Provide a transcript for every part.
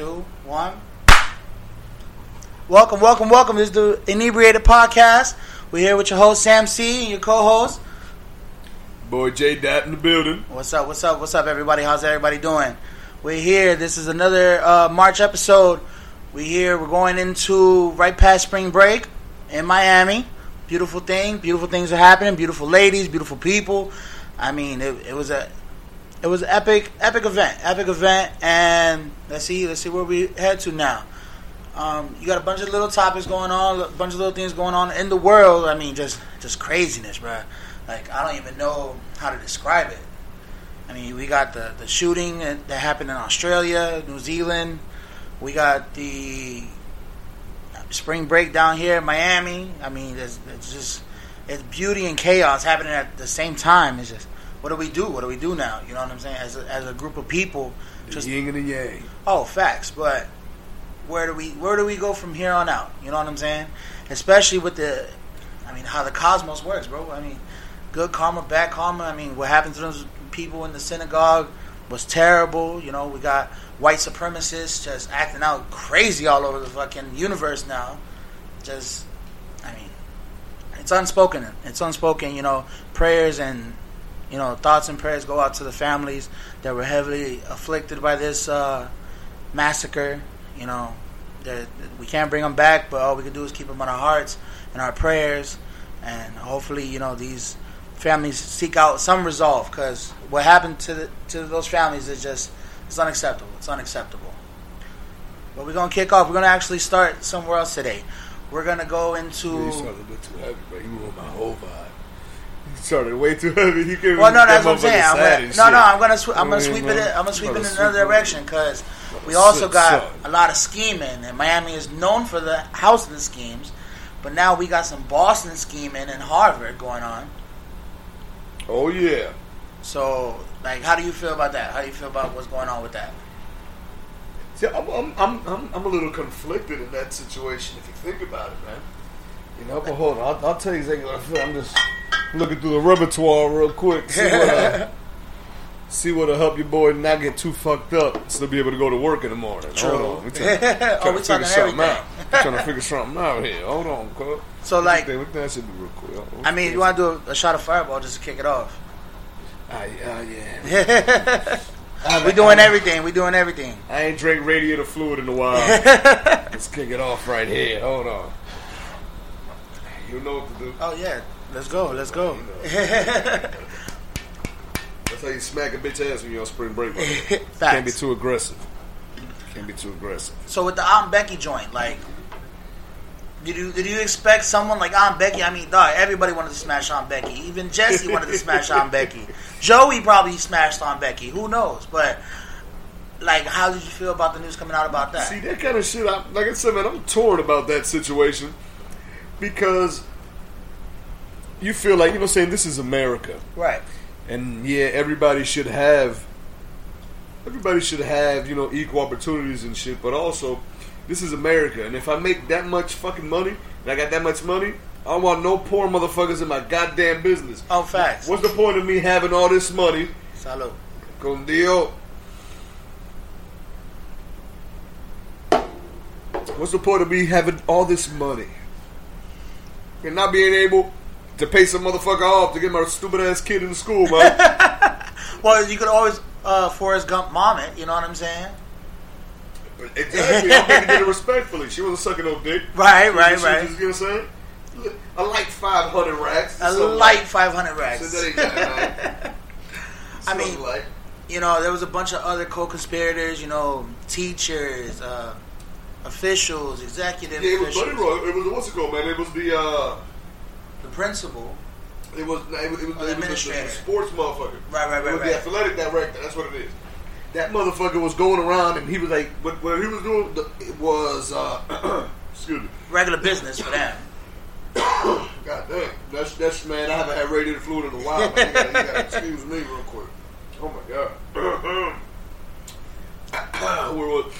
Two, one. Welcome, welcome, welcome. This is the Inebriated Podcast. We're here with your host, Sam C, and your co host. Boy J Dot in the building. What's up, what's up, what's up, everybody? How's everybody doing? We're here. This is another uh, March episode. We're here. We're going into right past spring break in Miami. Beautiful thing. Beautiful things are happening. Beautiful ladies, beautiful people. I mean, it, it was a it was epic epic event, epic event, and let's see let's see where we head to now. Um, you got a bunch of little topics going on, a bunch of little things going on in the world. I mean, just just craziness, bro. Like I don't even know how to describe it. I mean, we got the the shooting that happened in Australia, New Zealand. We got the spring break down here in Miami. I mean, it's, it's just it's beauty and chaos happening at the same time. It's just what do we do? What do we do now? You know what I'm saying? As a, as a group of people, The just yin and the yang. Oh, facts. But where do we where do we go from here on out? You know what I'm saying? Especially with the, I mean, how the cosmos works, bro. I mean, good karma, bad karma. I mean, what happened to those people in the synagogue was terrible. You know, we got white supremacists just acting out crazy all over the fucking universe now. Just, I mean, it's unspoken. It's unspoken. You know, prayers and you know thoughts and prayers go out to the families that were heavily afflicted by this uh, massacre. You know, we can't bring them back, but all we can do is keep them on our hearts and our prayers, and hopefully, you know, these families seek out some resolve because what happened to the, to those families is just it's unacceptable. It's unacceptable. But we're gonna kick off. We're gonna actually start somewhere else today. We're gonna go into. You bit too heavy, but you my whole vibe. Started way too heavy. You gave Well, no, that's what I'm saying. I'm gonna, no, shit. no, I'm gonna, sw- I'm gonna sweep it. In, I'm gonna sweep it in another direction because we also got a lot of scheming, and Miami is known for the housing schemes. But now we got some Boston scheming and Harvard going on. Oh yeah. So, like, how do you feel about that? How do you feel about what's going on with that? See, I'm, I'm, I'm, I'm, I'm a little conflicted in that situation if you think about it, man. You know, but hold on. I'll, I'll tell you exactly what I feel. I'm just looking through the repertoire real quick. See what, uh, see what'll help your boy not get too fucked up. Still be able to go to work in the morning. True. Hold on. We trying, Oh, trying we to talking figure something everything. out. We trying to figure something out here. Hold on, cuz. So, What like, what that should be real quick. I mean, you want to do a, shot of Fireball just to kick it off? Ah, yeah, yeah. we doing everything. We doing everything. I ain't drank radiator fluid in a while. Let's kick it off right here. Hold on. You know what to do. Oh yeah, let's go. Let's go. That's how you smack a bitch ass when you're on spring break. Can't be too aggressive. Can't be too aggressive. So with the Aunt Becky joint, like, did you did you expect someone like Aunt Becky? I mean, dog, everybody wanted to smash Aunt Becky. Even Jesse wanted to smash Aunt Becky. Joey probably smashed Aunt Becky. Who knows? But like, how did you feel about the news coming out about that? See that kind of shit. I, like I said, man, I'm torn about that situation because you feel like you know, saying this is America, right. and yeah, everybody should have. Everybody should have you know equal opportunities and shit, but also this is America, and if I make that much fucking money and I got that much money, I don't want no poor motherfuckers in my goddamn business. Oh, facts. What's the point of me having all this money? Salud. Con Dio. What's the point of me having all this money and not being able to pay some motherfucker off to get my stupid ass kid in school, man? Well, you could always uh, Forrest Gump mom it. You know what I'm saying? exactly. I'm making it respectfully. She wasn't sucking no dick. Right, She- right, she right. was- You know what I'm saying? I like 500 racks. A light like- 500 racks. So that ain't that. I mean, Something like. you know, there was a bunch of other co-conspirators. You know, teachers, uh, officials, executive Yeah, it was officials, Buddy Roy. It was what's it called, man? It was the uh, the principal. it was it was, it was, it was the, administrator. sports motherfucker. Right, right, It right, was right. the athletic director. That's what it is. that motherfucker was going around and he was like, what, what he was doing it was, uh, excuse me, Regular business for them. God damn, that's that's man. I haven't had radiated fluid in a while. You, gotta, you gotta excuse me real quick. Oh my god. Where was?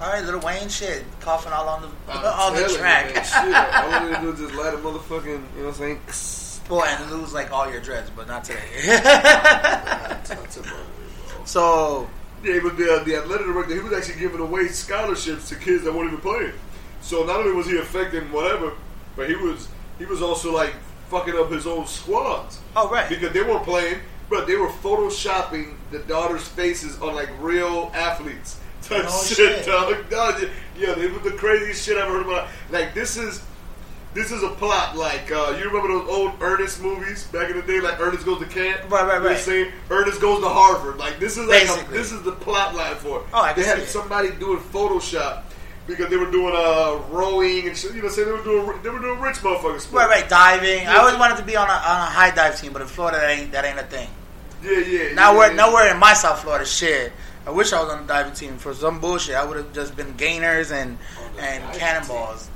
All right, Lil Wayne shit, coughing all on the I'm on the telling you, track. man, shit, all I need to do is just light a motherfucking, you know what I'm saying? Boy, and lose like all your dreads, but not today. That's about bro. so, Yeah, but the, the athletic director, he was actually giving away scholarships to kids that weren't even playing. So not only was he affecting whatever, but he was he was also like fucking up his own squads. oh right, because they weren't playing, but they were photoshopping the daughters' faces on like real athletes. Type Oh, shit, shit. dog. dog. Yeah, they were the craziest shit I've ever heard about. Like this is this is a plot. Like uh, you remember those old Ernest movies back in the day, like Ernest goes to camp. Right, right, right. Saying Ernest goes to Harvard. Like this is like a, this is the plot line for it. Oh, I they had it. somebody doing Photoshop. Because they were doing uh, rowing and shit, you know, say they were doing they were doing rich motherfuckers. sports. right, right, diving. I always wanted to be on a, on a high dive team, but in Florida, that ain't that ain't a thing. Yeah, yeah. Now yeah, we're yeah. nowhere in my South Florida shit. I wish I was on the diving team for some bullshit. I would have just been gainers and and cannonballs.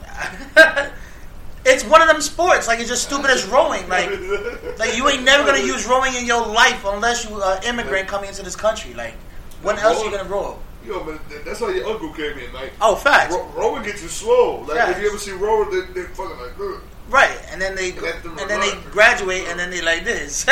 it's one of them sports. Like it's just stupid as rowing. Like like you ain't never gonna use rowing in your life unless you uh, immigrant coming into this country. Like when else are you gonna row? Yo, man, that's how your uncle came in, like. Oh, facts. Ro- rowing gets you slow. Like Facts. if you ever see rowing, they, they fucking like. Ugh. Right, and then they Let and then they graduate, and then they like this.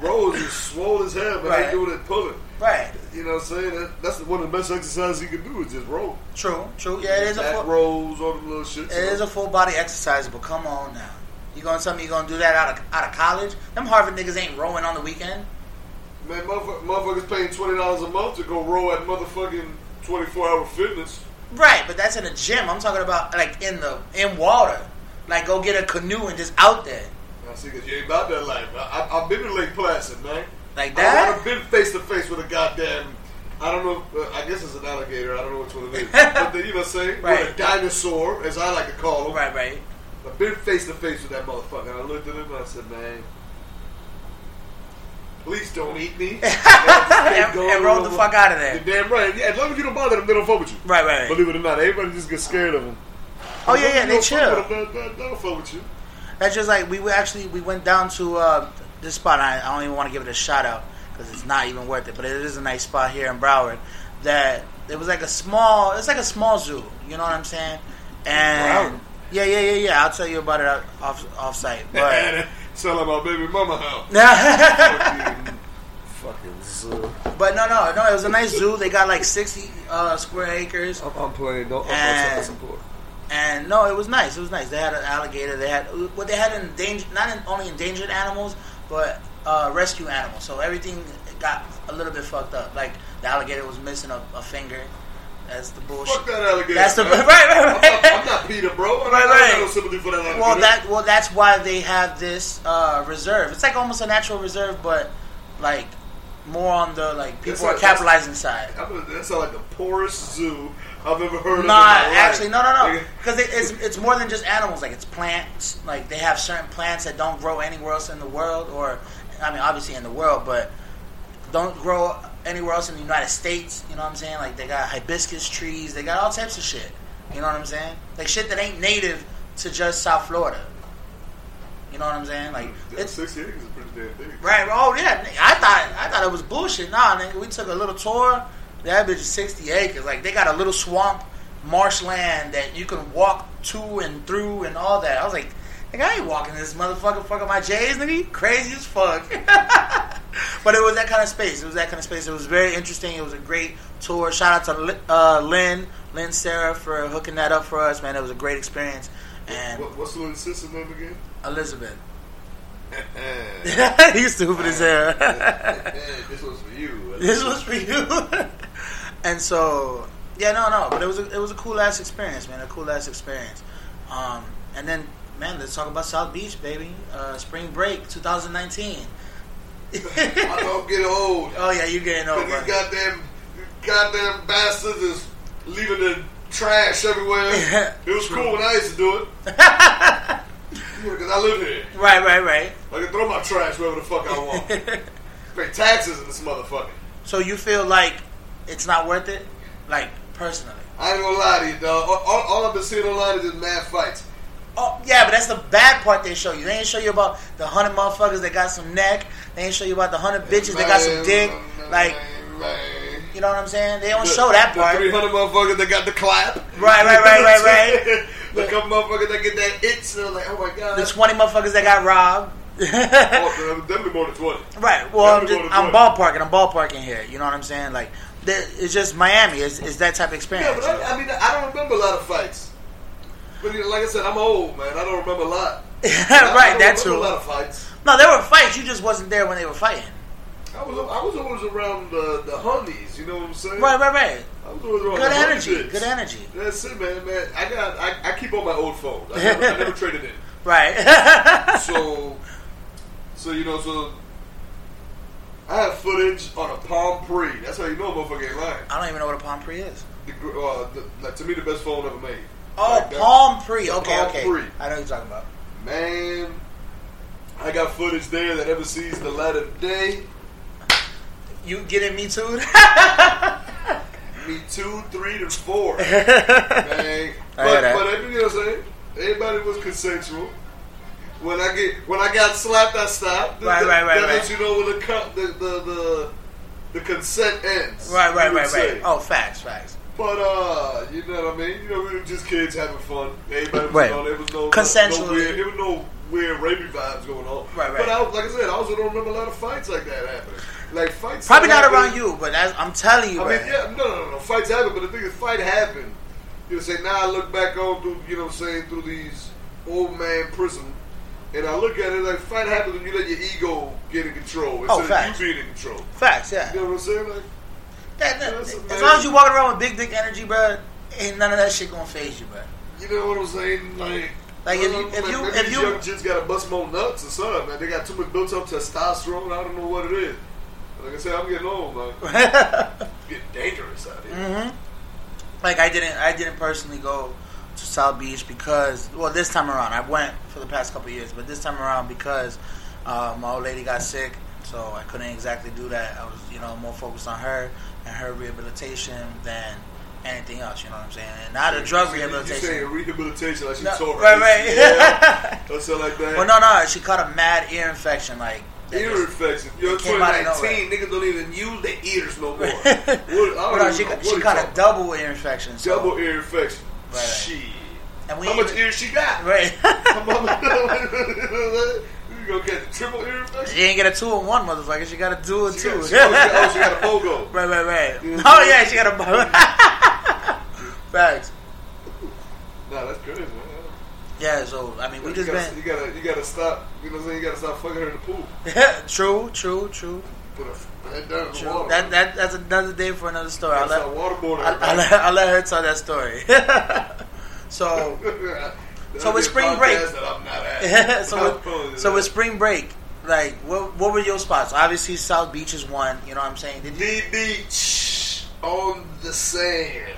Rows is swole as hell, but Right. they doing it pulling. Right. You know what I'm saying? That, that's one of the best exercises you can do is just row. True. True. Yeah, it is a full, rows, all the little shit. it is a full body exercise, but come on now. You gonna tell me you gonna do that out of out of college? Them Harvard niggas ain't rowing on the weekend. Man, motherfuckers, motherfuckers paying twenty dollars a month to go row at motherfucking twenty four hour fitness. Right, but that's in a gym. I'm talking about like in the in water. Like go get a canoe and just out there. I see, cause you ain't about that life. I, I, I've been to Lake Placid, man. Like I, that? I've been face to face with a goddamn. I don't know. Uh, I guess it's an alligator. I don't know which one it is. but the, you know what I'm saying? Right. With a dinosaur, as I like to call them. Right, right. I've been face to face with that motherfucker. And I looked at him and I said, man, please don't eat me. And, and roll the fuck out of there. You're damn right. Yeah, as long as you don't bother them, they don't fuck with you. Right, right, right. Believe it or not, everybody just gets scared of them. Oh yeah, yeah, they chill. They don't, they don't fuck with you. That's just like we were actually we went down to uh, this spot. I, I don't even want to give it a shout out because it's not even worth it. But it is a nice spot here in Broward. That it was like a small. It's like a small zoo. You know what I'm saying? And Broward? yeah, yeah, yeah, yeah. I'll tell you about it off off site. But my baby mama house. fucking, zoo. but no, no, no. It was a nice zoo. They got like 60 uh, square acres. I'm, I'm playing. Don't. And- support. And no, it was nice. It was nice. They had an alligator. They had what they had endangered, not in, only endangered animals, but uh, rescue animals. So everything got a little bit fucked up. Like the alligator was missing a, a finger. That's the bullshit. Fuck that alligator. That's the man. right, right, I'm not, I'm not Peter, bro. I'm Right, I right. got no sympathy for that alligator. Well, that well, that's why they have this uh, reserve. It's like almost a natural reserve, but like more on the like people That's are like- that's- capitalizing side. I'm gonna, that sounds like the poorest zoo I've ever heard Nah, actually, no, no, no. Because it, it's it's more than just animals. Like it's plants. Like they have certain plants that don't grow anywhere else in the world, or I mean, obviously in the world, but don't grow anywhere else in the United States. You know what I'm saying? Like they got hibiscus trees. They got all types of shit. You know what I'm saying? Like shit that ain't native to just South Florida. You know what I'm saying? Like Damn, it's six acres is pretty damn big. Right. Oh yeah. I thought I thought it was bullshit. Nah, nigga. We took a little tour. That bitch is sixty acres. Like they got a little swamp, marshland that you can walk to and through and all that. I was like, nigga, I ain't walking this motherfucker. Fucking my J's, nigga. Crazy as fuck. but it was that kind of space. It was that kind of space. It was very interesting. It was a great tour. Shout out to uh, Lynn, Lynn Sarah for hooking that up for us, man. It was a great experience. And What, what's the sister's name again? Elizabeth. He's stupid as hell. this was for you. this was for you. And so, yeah, no, no, but it was a, it was a cool ass experience, man. A cool ass experience. Um, and then, man, let's talk about South Beach, baby. Uh, spring break, 2019. I don't get old. oh yeah, you getting old. these goddamn, goddamn bastards is leaving the trash everywhere. it was cool when I used to do it. Because I live here. Right, right, right. I can throw my trash wherever the fuck I want. pay taxes in this motherfucker. So you feel like it's not worth it, like personally? I ain't gonna lie to you, dog. All, all, all I've been seeing online is just mad fights. Oh yeah, but that's the bad part they show you. They ain't show you about the hundred motherfuckers that got some neck. They ain't show you about the hundred bitches that got some dick. Like, man. you know what I'm saying? They don't show that part. three hundred motherfuckers that got the clap. Right, right, right, right, right. the couple motherfuckers that get that itch. They're like, oh my god. The twenty motherfuckers that got robbed. oh, definitely more than twenty. Right. Well, I'm, just, I'm ballparking. I'm ballparking here. You know what I'm saying? Like, it's just Miami. It's, it's that type of experience. Yeah, but I, I mean, I don't remember a lot of fights. But like I said, I'm old, man. I don't remember a lot. Right. That's true. A lot of fights. No, there were fights. You just wasn't there when they were fighting. I was, I was always around the, the honeys. You know what I'm saying? Right, right, right. I was always around Good energy. bits. Good energy. That's it, man. Man, I got. I, I keep on my old phone. I never, I never traded in. Right. So, so you know, so I have footage on a Palm Pre. That's how you know a motherfucker ain't lying. I don't even know what a Palm Pre is. The, uh, the, like to me, the best phone ever made. Oh, Like. Palm Pre. Okay, Palm okay. Pre. I know what you're talking about. Man, I got footage there that ever sees the light of day. You getting me too? Me two, three, and four. Man, but but you know what I'm saying? Everybody was consensual. When I get when I got slapped, I stopped. Right, that, right, right, That right. lets you know when the the the the, the consent ends. right, right, right, say. right. Oh, facts, facts. But uh, you know what I mean? You know, we were just kids having fun. Everybody was Right. on. There was no Consensually. No weird, there was no weird rapey vibes going on. Right, right. But I, like I said, I also don't remember a lot of fights like that happening. Like fights. Probably not around you, but as, I'm telling you, I mean, yeah, no, no, no. Fights happen, but the thing is, fight happened. You know, say now I look back on through, you know, saying through these old man prism, and I look at it like fight happens when you let your ego get in control instead Oh, facts. of you being in control. Facts, yeah. You know what I'm saying? Like, That- that- as amazing. long as you walking around with big dick energy, bro, ain't none of that shit gonna phase you, bro. you know what I'm saying? Like, Like, if you- if like, you- if you- young kids gotta bust more nuts or something, man. They got too much built up testosterone. I don't know what it is. Like I said, I'm getting old, man. It's getting dangerous out here. hmm Like I didn't, I didn't personally go to South Beach because, well, this time around I went for the past couple of years, but this time around because uh, my old lady got sick, so I couldn't exactly do that. I was, you know, more focused on her and her rehabilitation than anything else. You know what I'm saying? And not a drug So you- You rehabilitation. saying rehabilitation like she No, tore right, right. Yeah. Or something like that. well, no, no, she caught a mad ear infection, like. Ear just- infection. Yo, came out of 2019, niggas don't even use their ears no more. what, don't Well, no, she, she he caught a double ear infection. So, Double ear infection. Right. Shit. And we How much ears she got? Right. you gonna get the triple ear infection? she ain't get a two in one, motherfucker. She got a two in two. got, she, oh, she, oh, she got a BOGO. Right, right, right. Oh yeah, she got a facts. Nah, that's crazy, man. Yeah, so I mean, we you, just gotta, been you gotta, you gotta stop. You know what I'm saying? You gotta stop fucking her in the pool. true, true, true, Put her head down in the water. That that that's another day for another story. I'll let. I'll, I'll, let, I'll let her tell that story. so So with spring break- That I'm not so with, so with spring break, like what what were your spots? Obviously, South Beach is one. You know what I'm saying? Did the beach on the sand.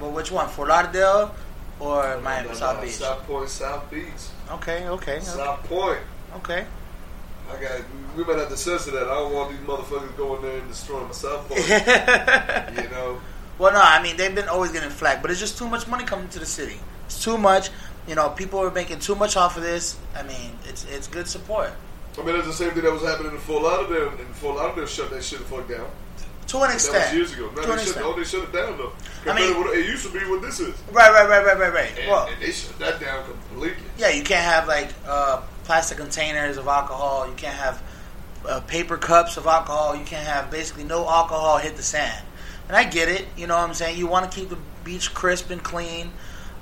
Well, which one? Fort Lauderdale or Miami? No, no, South no, Beach. South Point, South Beach. Okay, okay, South Point. okay. I got. We might have to censor that. I don't want these motherfuckers going there and destroying my South Point. you know. Well, no, I mean they've been always getting flack, but it's just too much money coming to the city. It's too much. You know, people are making too much off of this. I mean, it's it's good support I mean, it's the same thing that was happening in Fort Lauderdale. And Fort Lauderdale shut that shit the fuck down. to an That extent. was years ago. To Now an they shut, extent. oh, they shut it down though. I mean- to what it used to be what this is. Right, right, right, right, right, right. And, Well, and they shut that down completely. yeah, you can't have like uh, plastic containers of alcohol. You can't have uh, paper cups of alcohol. You can't have basically no alcohol hit the sand. And I get it. You know what I'm saying? You want to keep the beach crisp and clean.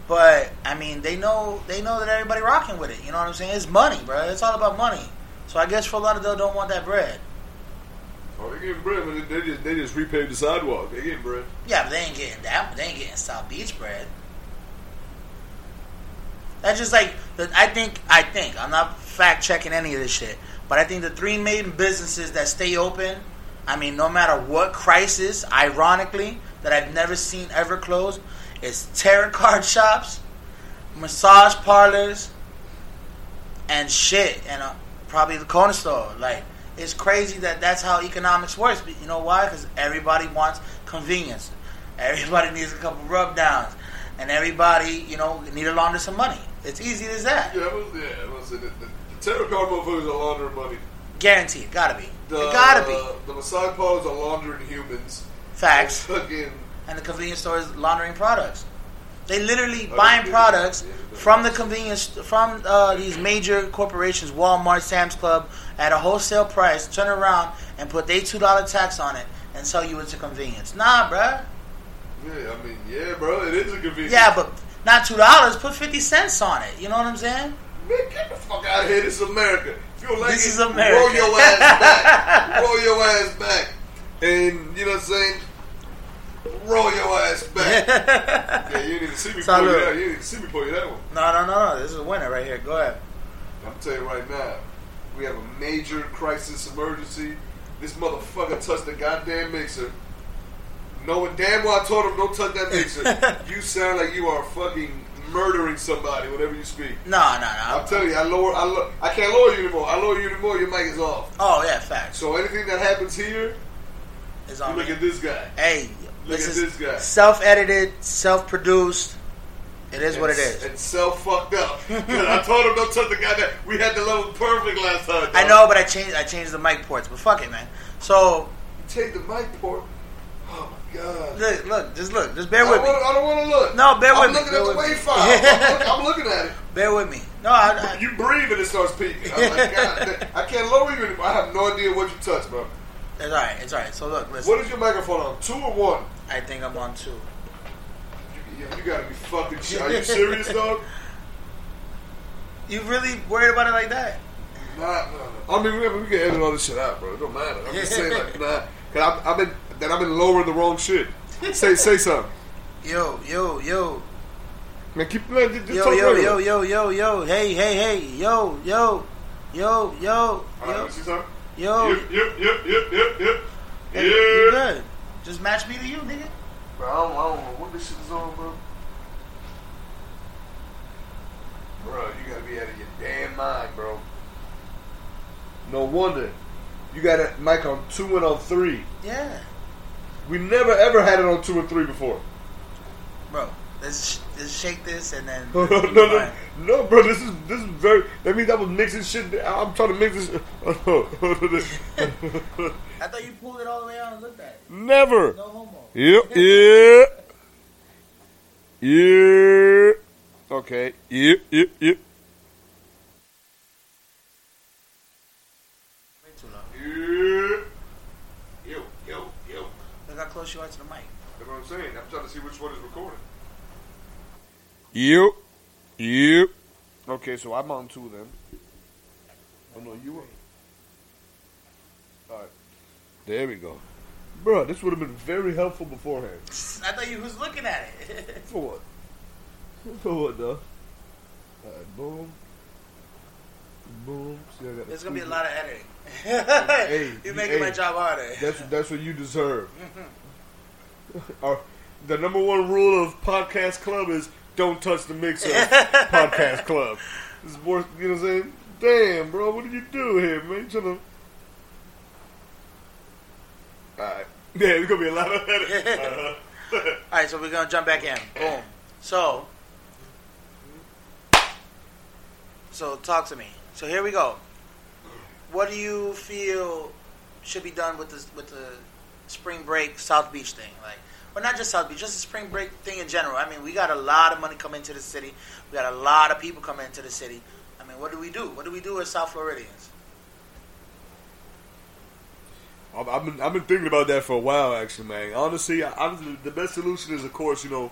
But I mean, they know they know that everybody rocking with it. You know what I'm saying? It's money, bro. It's all about money. So I guess for a lot of them, don't want that bread. Oh, they're getting bread, but they just they just repaved the sidewalk. They getting bread. Yeah, but they ain't getting that. They ain't getting South Beach bread. That's just like the, I think. I think I'm not fact checking any of this shit, but I think the three main businesses that stay open. I mean, no matter what crisis, ironically, that I've never seen ever close, is tarot card shops, massage parlors, and shit, and uh, probably the corner store. Like it's crazy that that's how economics works. But you know why? Because everybody wants convenience. Everybody needs a couple rub downs, and everybody, you know, need to launder some money. It's easy as that. Yeah, it was, yeah, was, the, the, the tarot card motherfuckers are laundering money. Guaranteed. Gotta be. The, it gotta be. The massage parlors are laundering humans. Facts. Fucking. And the convenience stores laundering products. They literally Oh, buying products yeah, from the convenience from uh, these major corporations, Walmart, Sam's Club, at a wholesale price. Turn around and put their two dollar tax on it and sell you into convenience. Nah, bruh. Yeah, I mean, yeah, bro, it is a convenience. Yeah, but not two dollars. Put fifty cents on it. You know what I'm saying? Man, get the fuck out of here. This is America. If you like This it, is America. Roll your ass back. roll your ass back. And, you know what I'm saying? Roll your ass back. yeah, you didn't even see me pull you Salud. that. You didn't even see me pull you that one. No, no, no, no. This is a winner right here. Go ahead. I'm telling you right now, we have a major crisis emergency. This motherfucker touched the goddamn mixer. Knowing damn well I told him don't touch that mixer. you sound like you are fucking murdering somebody whenever you speak. No, no, no. I'm telling you, I lower, I, lo- I can't lower you anymore. I lower you anymore, your mic is off. Oh yeah, facts. So anything that happens here, is you on look me. at this guy. Hey, Look this at is this guy. self-edited, self-produced. It is what it is. And-. And self fucked up. I told him don't touch the guy that we had the level perfect last time. I know, but I changed. I changed the mic ports. But fuck it, man. So Take the mic port. God. look, look, just look, just bear I with me. wanna- I don't want to look. No, bear I'm with me, looking bear at the wave file. I'm, look- I'm looking at it. Bear with me. No, I, I, You breathe and it starts peaking. I'm like, God, I can't lower you anymore. I have no idea what you touched, bro. it's all right. It's all right. So look, listen. What is your microphone on? Two or one? I think I'm on two. You, you gotta be fucking shit. Are you serious, dog? You really worried about it like that? Nah, nah, nah. I mean, we, we can edit all this shit out, bro. It don't matter. I'm just saying, like, nah. Cause I've, I've been that I've been lowering the wrong shit. Say say something. Yo, yo, yo, Man, keep man, just, just yo, talk yo, regular. yo, yo, yo, yo. Hey, hey, hey. Yo, yo, yo, yo, All right, yo, see something? yo. Yep, yep, yep, yep, yep, yep. Hey, you Yeah. good? Just match me to you, nigga. Bro, I don't, I don't know what this shit is on, bro. Bro, you gotta be out of your damn mind, bro. No wonder. You got a mic on two and on three. Yeah, We never ever had it on two and three before. bro. Let's let's shake this and then. no, no, no, no, bro. This is this is very. That means I was mixing shit. I'm trying to mix this. Oh, I thought you pulled it all the way out and looked at it. never. No homo. Yep. Yeah. Yeah. Okay. Yep. Yep. Yep. Way too low. Yeah. Yo. Yo. Yo. Look how close you are to the mic. That's what I'm saying. I'm trying to see which one is recording. Yep. Yep. Okay, so I'm on two then. Oh no, you were. All right. There we go. Bro, this would have been very helpful beforehand. I thought you was looking at it. For what? For what, though? Alright, boom. Boom. See, I got There's gonna be a lot of editing. Hey, You're making my job harder. That's that's what you deserve. Mm-hmm. Our, the number one rule of Podcast Club is don't touch the mixer. Podcast Club. This is worth. You know what I'm saying? Damn, bro, what did you do here, man? You trying to... All right. Yeah, it's gonna be a lot of edit. Uh-huh. All right, so we're gonna jump back in. Boom. So, so talk to me. So here we go. What do you feel should be done with this with the spring break South Beach thing? Like, well, not just South Beach, just the spring break thing in general. I mean, we got a lot of money coming into the city. We got a lot of people coming into the city. I mean, what do we do? What do we do as South Floridians? I've, been I've been thinking about that for a while, actually, man. Honestly, the best solution is, of course, you know,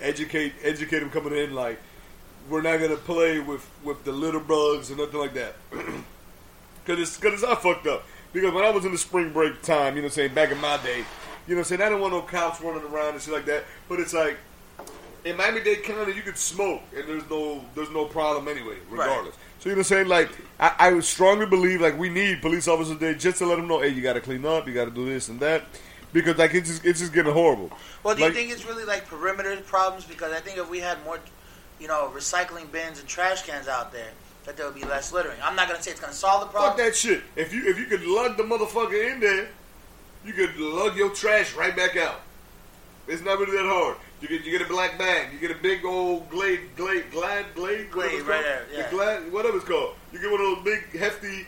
educate educate them coming in. Like, we're not gonna play with with the little bugs or nothing like that, because it's because it's not fucked up. Because when I was in the spring break time, you know, what I'm saying back in my day, you know, what I'm saying I didn't want no cops running around and shit like that. But it's like in Miami Dade County, you could smoke and there's no there's no problem anyway, Right. regardless. So you know what I'm saying? Like I, I strongly believe like we need police officers there just to let them know, hey, you got to clean up, you got to do this and that, because like it's just it's just getting horrible. Well, do Like- you think it's really like perimeter problems? Because I think if we had more, you know, recycling bins and trash cans out there, that there will be less littering. I'm not gonna say it's gonna solve the problem. Fuck that shit. If you if you could lug the motherfucker in there, you could lug your trash right back out. It's not really that hard. You get you get a black bag. You get a big old glade glade glad glade Glade, right called. there, yeah. The glad whatever it's called. You get one of those big hefty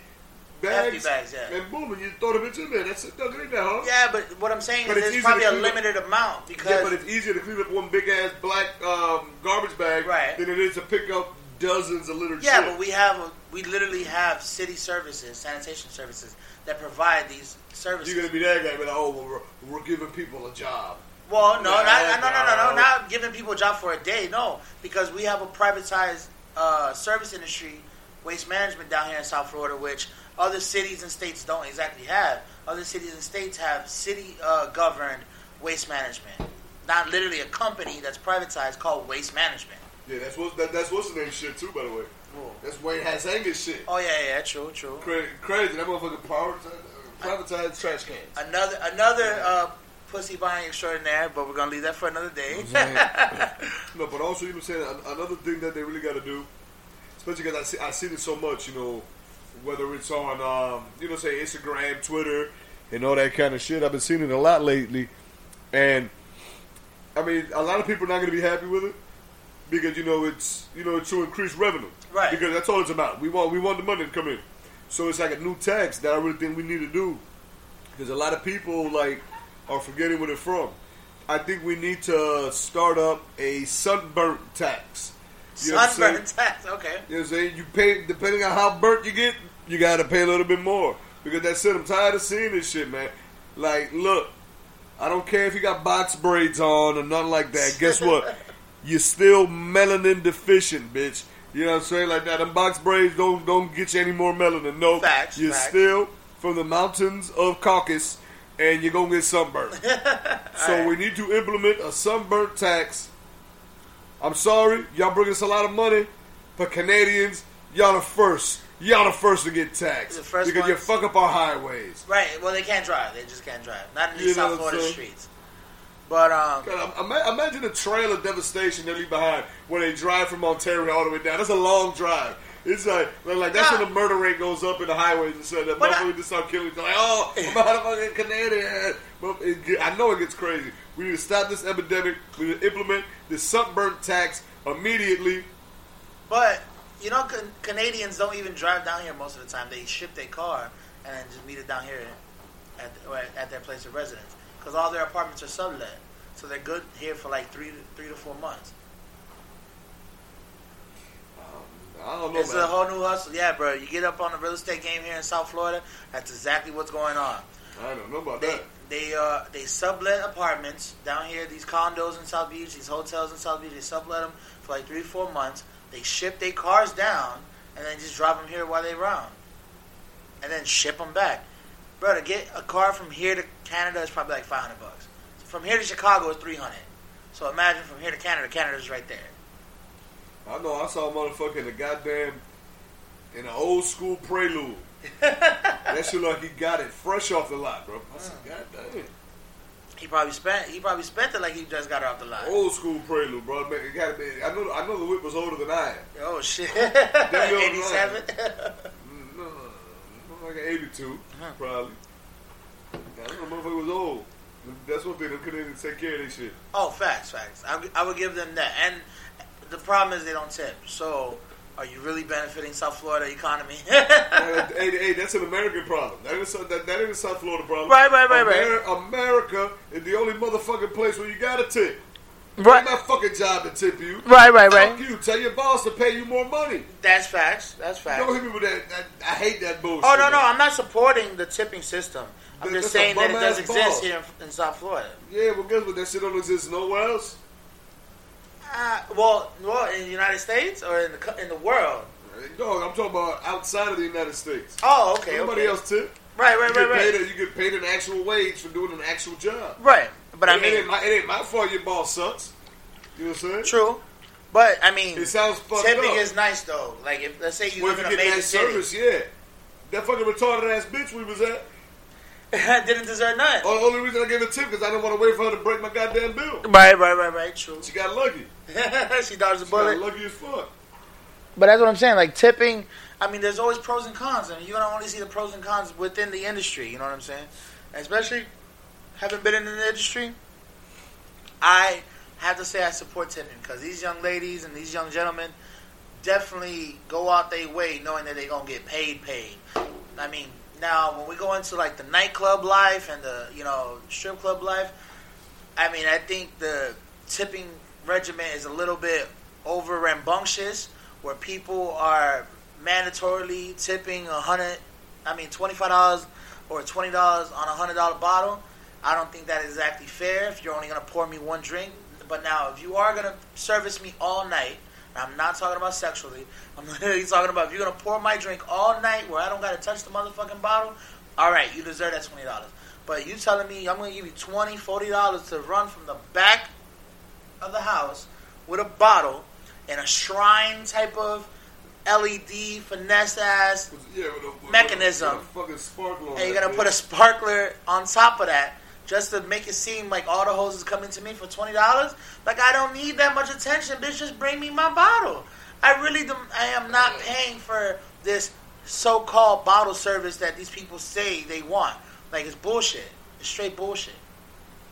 bags. Hefty bags, yeah. And boom, and you throw the bitch in there. That's it. Ain't that hard. Yeah, but what I'm saying But is it's there's probably a clean up. limited amount because Yeah, but it's easier to clean up one big ass black um, garbage bag Right. than it is to pick up dozens of littered yeah, but we have a, we literally have city services, sanitation services that provide these services. You're gonna be that guy, be like, oh, well, we're, we're giving people a job. Well, no, not, no, no, no, no, no. not giving people a job for a day. No, because we have a privatized uh, service industry, waste management down here in South Florida, which other cities and states don't exactly have. Other cities and states have city uh, governed waste management, not literally a company that's privatized called waste management. Yeah, that's what that, that's what's the name shit too, by the way. That's Wayne Huizenga's shit. Oh yeah, yeah, true, true. Crazy, crazy. That motherfucker privatized, privatized trash cans. Another another uh, pussy buying extraordinaire, but we're gonna leave that for another day. No, but also you know, saying another thing that they really got to do, especially because I see I seen it so much. You know, whether it's on um, you know, say Instagram, Twitter, and all that kind of shit. I've been seeing it a lot lately, and I mean, a lot of people are not going to be happy with it because you know it's you know to increase revenue, Right. Because that's all it's about. We want we want the money to come in, so it's like a new tax that I really think we need to do because a lot of people like are forgetting where they're from. I think we need to start up a sunburnt tax. You know what I'm? Sunburn tax, okay. You know what I'm saying? You pay depending on how burnt you get, you gotta pay a little bit more. Because that's it, I'm tired of seeing this shit, man. Like, look, I don't care if you got box braids on or nothing like that. Guess what? You're still melanin deficient, bitch. You know what I'm saying? Like that, them box braids don't don't get you any more melanin. No, Facts, you're facts. still from the mountains of Caucasus, and you're gonna get sunburned. so Alright. we need to implement a sunburnt tax. I'm sorry, y'all bring us a lot of money, but Canadians, y'all the first. Y'all the first to get taxed The first because you fuck up our highways. Right. Well, they can't drive. They just can't drive. Not in these South Florida streets. But um, God, imagine the trail of devastation they leave behind when they drive from Ontario all the way down. That's a long drive. It's like, like, that's Nah. when the murder rate goes up in the highways and stuff. That motherfuckers just start killing. Like, oh, I'm a motherfucking Canadian. But it I know it gets crazy. We need to stop this epidemic. We need to implement this sunburnt tax immediately. but you know, can, Canadians don't even drive down here most of the time. They ship their car and then just meet it down here at at their place of residence because all their apartments are sublet, so they're good here for like three to three to four months. I don't know, It's man. a whole new hustle. Yeah, bro. You get up on the real estate game here in South Florida. That's exactly what's going on. I don't know about They that. they uh they sublet apartments down here. These condos in South Beach, these hotels in South Beach. They sublet them for like three four months. They ship their cars down and then just drop them here while they round, and then ship them back. Bro, to get a car from here to Canada is probably like five hundred bucks. From here to Chicago is three hundred. So imagine from here to Canada. Canada's right there. I know. I saw a motherfucker in the goddamn in an old school Prelude. that shit like he got it fresh off the lot, bro. I said, God damn. He probably spent he probably spent it like he just got it off the lot. Old school Prelude, bro. Man, it gotta be. I know. I know the whip was older than I am. Oh shit! young Eighty seven. Mm, No, no, no, like 82, Huh. probably. I don't know if it was old. That's one thing. Them Canadians take care of this shit. Oh, facts, facts. I, would- I would give them that. And the problem is they don't tip. So, are you really benefiting South Florida economy? Hey, hey, that's an American problem. That is that, that ain't a South Florida problem. Right, right, right, right. America is the only motherfucking place where you gotta tip. right, It's my fucking job to tip you. right, right, right. Fuck you. Tell your boss to pay you more money. That's facts. That's facts. Don't hit me with that. that I hate that bullshit. Oh no, no, man. I'm not supporting the tipping system. I'm just saying that it does exist here in, in South Florida. Yeah, well, guess what? That shit don't exist nowhere else. Uh, well, well, in the United States or in the in the world. No, I'm talking about outside of the United States. Oh, okay, Nobody okay. else tip. Right, You right, get, right, right. a, you get paid an actual wage for doing an actual job. Right, but I it, ain't mean, my, it ain't my fault your boss sucks. You know what I'm saying? true. But I mean, It sounds fucked tipping up. is nice though. Like if let's say you well, live if in you a get city, service, yeah. That fucking retarded ass bitch we was at. Didn't deserve none. Oh, the only reason I gave a tip because I didn't want to wait for her to break my goddamn bill. Right, right, right, right. True. She got lucky. she dodged the She got bullet. lucky as fuck. But that's what I'm saying. Like tipping, I mean, there's always pros and cons, and you're gonna only see the pros and cons within the industry. You know what I'm saying? Especially having been in the industry, I have to say I support tipping because these young ladies and these young gentlemen definitely go out their way knowing that they're gonna get paid. Paid. I mean, now when we go into like the nightclub life and the you know strip club life, I mean, I think the tipping regimen is a little bit over rambunctious, where people are mandatorily tipping a hundred, I mean twenty five dollars or twenty dollars on a hundred dollar bottle. I don't think that is exactly fair if you're only gonna pour me one drink. But now, if you are gonna service me all night, I'm not talking about sexually. I'm literally talking about if you're gonna pour my drink all night where I don't gotta touch the motherfucking bottle. All right, you deserve that twenty dollars. But you telling me I'm gonna give you 20 40 dollars to run from the back of the house with a bottle and a shrine type of LED finesse ass Yeah, with a, with Mechanism. A, with a fucking sparkler. and you're gonna put a sparkler on top of that just to make it seem like all the hoses coming to me for twenty dollars. Like I don't need that much attention, bitch. Just bring me my bottle. I really do. I am not paying for this so-called bottle service that these people say they want. Like it's bullshit. It's straight bullshit.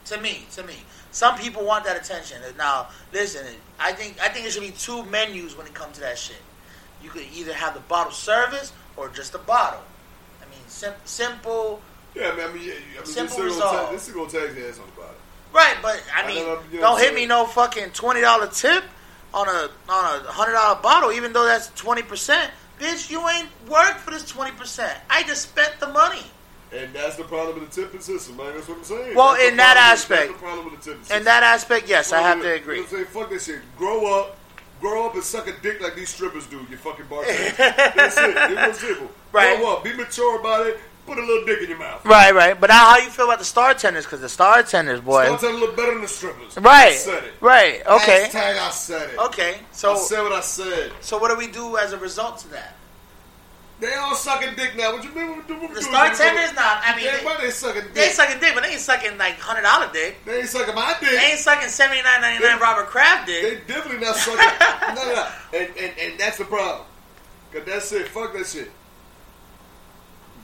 To me, to me, some people want that attention. Now, listen, I think I think there should be two menus when it comes to that shit. You could either have the bottle service or just a bottle. I mean, sim- simple. Yeah, man. I mean, yeah, I mean, Simple this is gonna resolve. ta- this is gonna tax your ass on the bottom. Right, but I I mean, know, know don't hit me no fucking twenty dollar tip on a on a hundred dollar bottle, even though that's twenty percent. Bitch, you ain't worked for this twenty percent. I just spent the money. And that's the problem with the tipping system, man. That's what I'm saying. Well, That's in that aspect- that's the problem with the tipping system. In that aspect, yes, I have to You agree. know what saying? Fuck that shit. Grow up. Grow up and suck a dick like these strippers do, you fucking bartender. That's it. It's simple. Right. Grow up. Be mature about it. Put a little dick in your mouth. Right, right. But now, how you feel about the star tenders? Because the star tenders, boy. Start a little better than the strippers. I Right, said it. right. Okay, Hashtag I said it. okay. I So, said what I said. so what do we do as a result to that? They all sucking dick now. What you mean? What, what, The star tenders, not. I mean, they, they sucking dick? they sucking dick, but they ain't sucking like hundred dollar dick. They ain't sucking my dick. They ain't sucking seventy nine ninety nine Robert Kraft dick. They definitely not sucking. no, no, no. And, and, and that's the problem. Because that's it. Fuck that shit.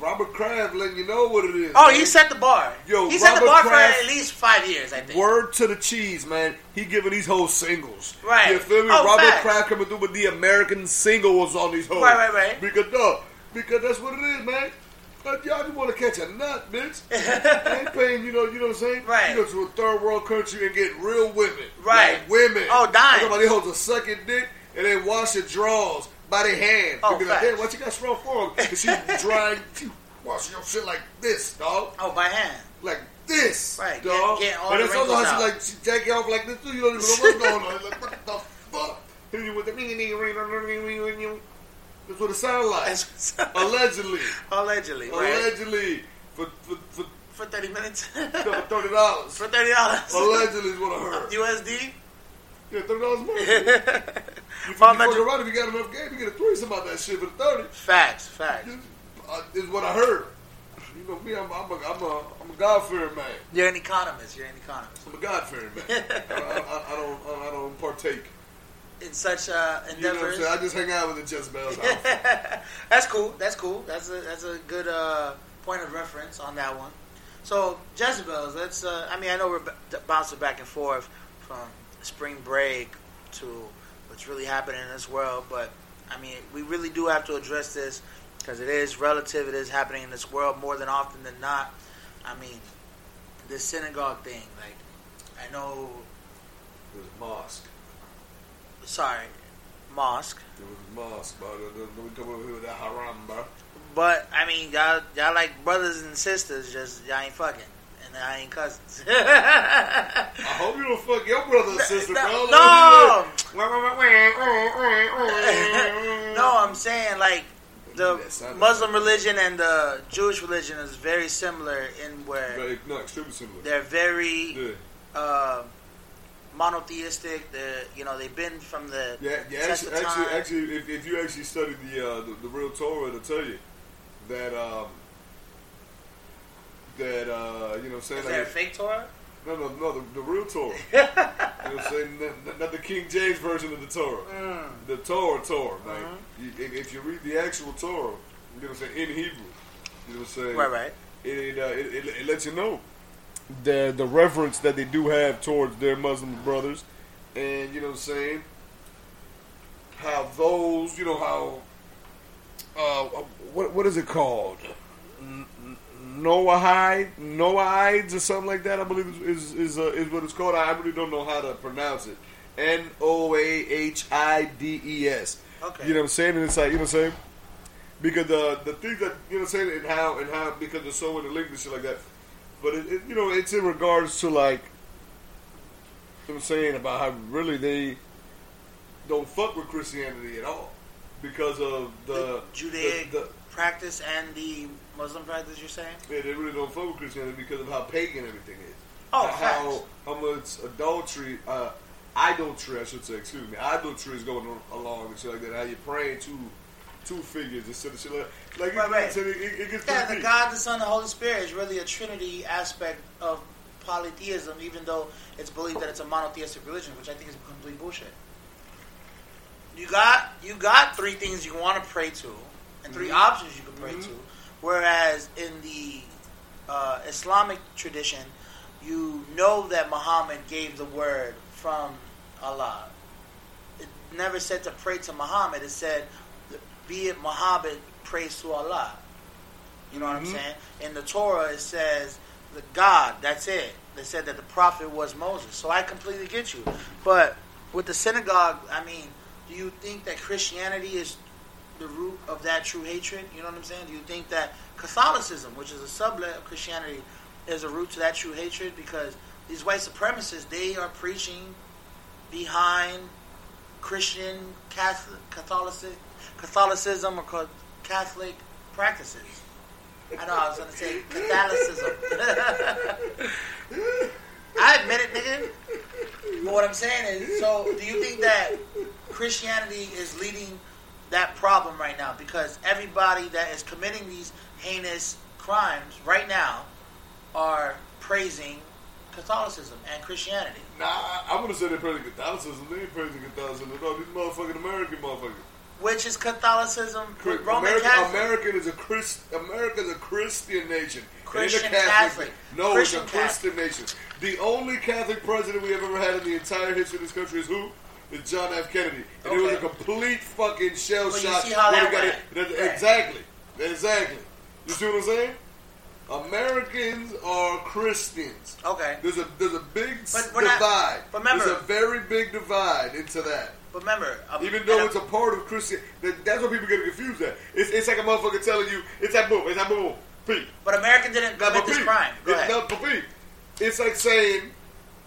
Robert Kraft letting you know what it is. Oh, man. he set the bar. Yo, he set the bar Kraft- for at least five years, I think. Word to the cheese, man. He giving these whole singles. Right. You feel me? Oh, Robert facts. Kraft coming through with the American singles on these hoes. Right, right, right. Because, dog, because that's what it is, man. Like, y'all just want to catch a nut, bitch. I ain't paying, you know, you know what I'm saying? Right. You go to a third world country and get real women. Right. Like women. Oh, dying. Talking about a sucking dick and they wash your drawers by their hand. Oh, you be like, damn, what you got strong for? Because she drying, washing your shit like this, dog Oh, by hand. like this, Right, dog. get- get all and the that's also how she like she take it off like this. too. You don't even know what's going on. Like what the fuck? Hit you with the ring, ring, ring, ring, ring, ring, ring. That's what it sounds like. Allegedly, Allegedly, right? allegedly for for for For thirty minutes. thirty dollars. For thirty dollars. Allegedly is what I heard. USD. Yeah, thirty dollars more. You, you Well, fuck imagine- around if you got enough game, you get a threesome out that shit for the thirty. Facts, facts. Uh, is what I heard. You know me, I'm, I'm a, I'm a, I'm a God fearing man. You're an economist. You're an economist. I'm a God fearing man. I, I, I, don't, I don't partake. In such uh, You know what I'm endeavors. saying? I just hang out with the Jezebels. that's cool. That's cool. That's a that's a good uh, point of reference on that one. So Jezebels. Let's. Uh, I mean, I know we're b- bouncing back and forth from spring break to what's really happening in this world, but I mean, we really do have to address this because it is relative. It is happening in this world more than often than not. I mean, the synagogue thing. Like, I know. It was mosque. Sorry, mosque. It was mosque. Don't don't come over here with that haram, bro. But I mean, y'all y'all like brothers and sisters. Just y'all ain't fucking, and I ain't cousins. I hope you don't fuck your brother and sister, no, bro. no. no, I'm saying like the Muslim religion and the Jewish religion is very similar in where Very, no, extremely similar. they're very Yeah, uh, monotheistic. They're, you know, they've been from the yeah, yeah. Actually, actually, actually, if, if you actually study the, uh, the the real Torah, it'll tell you that um, that uh, you know, what I'm saying is there a fake Torah? No, no, no, the, the real Torah. you know what I'm saying? Not, not the King James version of the Torah. Mm. The Torah, Torah, man. Mm-hmm. You, if you read the actual Torah, you know what I'm saying, in Hebrew, you know what I'm saying? Right, right. It, it, uh, it, it, it lets you know the the reverence that they do have towards their Muslim brothers, and you know what I'm saying. How those, you know how, uh, what what is it called? N- N- Noahide, Noahides or something like that. I believe is is uh, is what it's called. I really don't know how to pronounce it. N O A H I D E S. Okay. You know what I'm saying? And it's like you know what I'm saying because the the things that you know what I'm saying and how and how because they're so interlinked and shit like that. But it, it, you know it's in regards to like you know what I'm saying about how really they don't fuck with Christianity at all because of the, The Judaic the, the practice and the Muslim practice. You're saying? yeah, they really don't fuck with Christianity because of how pagan everything is. Oh, how how much adultery, uh, idolatry, I should say, excuse me, idolatry is going on along and shit like that. How you praying to two figures instead of shit like like Right, it, right. It, it, it gets Yeah, the deep. God, the Son, the Holy Spirit is really a Trinity aspect of polytheism, even though it's believed that it's a monotheistic religion, which I think is complete bullshit. You got you got three things you want to pray to, and 3 Mhm. options you can pray Mhm. to. Whereas in the uh, Islamic tradition, you know that Muhammad gave the word from Allah. It never said to pray to Muhammad. It said, "Be it Muhammad praise to Allah." You know what I'm Mhm. saying? In the Torah, it says the God. That's it. They said that the prophet was Moses. So I completely get you. But with the synagogue, I mean, do you think that Christianity is the root of that true hatred? You know what I'm saying? Do you think that Catholicism, which is a sublet of Christianity, is a root to that true hatred? Because these white supremacists, they are preaching behind Christian Catholic, Catholic, Catholicism or Catholic practices. I know I was going to say Catholicism. I admit it, nigga. But what I'm saying is, so do you think that Christianity is leading that problem right now? Because everybody that is committing these heinous crimes right now are praising Catholicism and Christianity. Nah, I, I would have said they're praising Catholicism. They ain't praising Catholicism at all. These motherfucking American motherfuckers. Which is Catholicism, Chri- Roman America, Catholic. American is a Christ. America's a Christian nation. Christian Catholic. No, Christian it's a Christian nation. The only Catholic president we have ever had in the entire history of this country is who? Is John F. Kennedy. And it was a complete fucking shell Well, you shock. see how that got went. it- Right. Exactly. Exactly. You see what I'm saying? Americans are Christians. Okay. There's a there's a big not- divide. but remember- there's a very big divide into that. But remember, um, Even though it's a part of Christian, that, that's what people get confused at. It's, it's like a motherfucker telling you, it's that boom, it's that boom, Pete. but America didn't commit this crime. Go it- ahead. no, but Pete, it's like saying,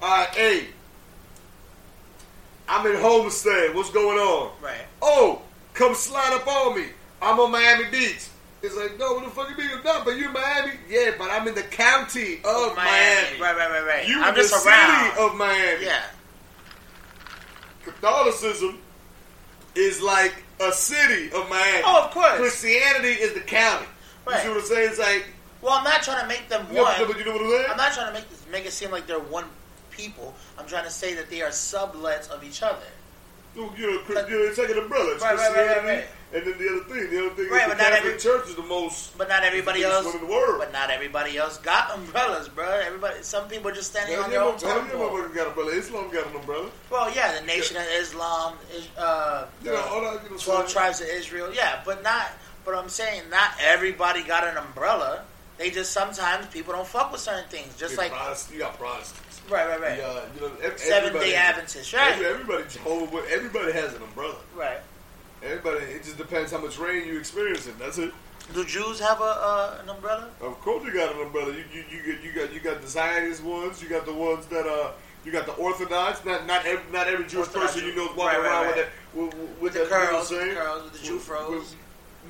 uh, hey, I'm in Homestead, what's going on? Right. Oh, come slide up on me. I'm on Miami Beach. It's like, no, what the fuck you mean? No, but you're Miami? Yeah, but I'm in the county of Miami. Right, right, right, right. You I'm in the just around. city of Miami. yeah. Catholicism is like a city of Miami. Oh, of course. Christianity is the county. Right. You see what I'm saying? It's like, Well, I'm not trying to make them one. but you know what I'm saying? I'm not trying to make this, make it seem like they're one people. I'm trying to say that they are sublets of each other. You know, Chris- you know, it's like an umbrella. It's Right, right, right, right. And then the other thing, the other thing Right, is but the not Catholic every- Church is the most. But not everybody else. one in the world. But not everybody else got umbrellas, bro. Everybody. Some people are just standing Hell on yeah, their own yeah, temple. motherfucker got an umbrella. Islam got an umbrella. Well, yeah, the Nation of Islam, is, uh, You know, all that, you know, twelve tribes of Israel. Yeah, but not. But I'm saying not everybody got an umbrella. They just sometimes people don't fuck with certain things. Just You like you got Protestants. Right, right, right, Yeah, you know, ev- Seven Day Adventists, right? Every, everybody, Jehovah, everybody has an umbrella. right. Everybody, it just depends how much rain you experiencing. That's it. Do Jews have a uh, an umbrella? Of course, you got an umbrella. You you you get you got you got the Zionist ones. You got the ones that uh you got the Orthodox. Not not every, not every Jewish Orthodox person you Jew. know is walking Right, right, around right. with that with, with, With the that, you know curls, with the curls, with the Jew froze. with-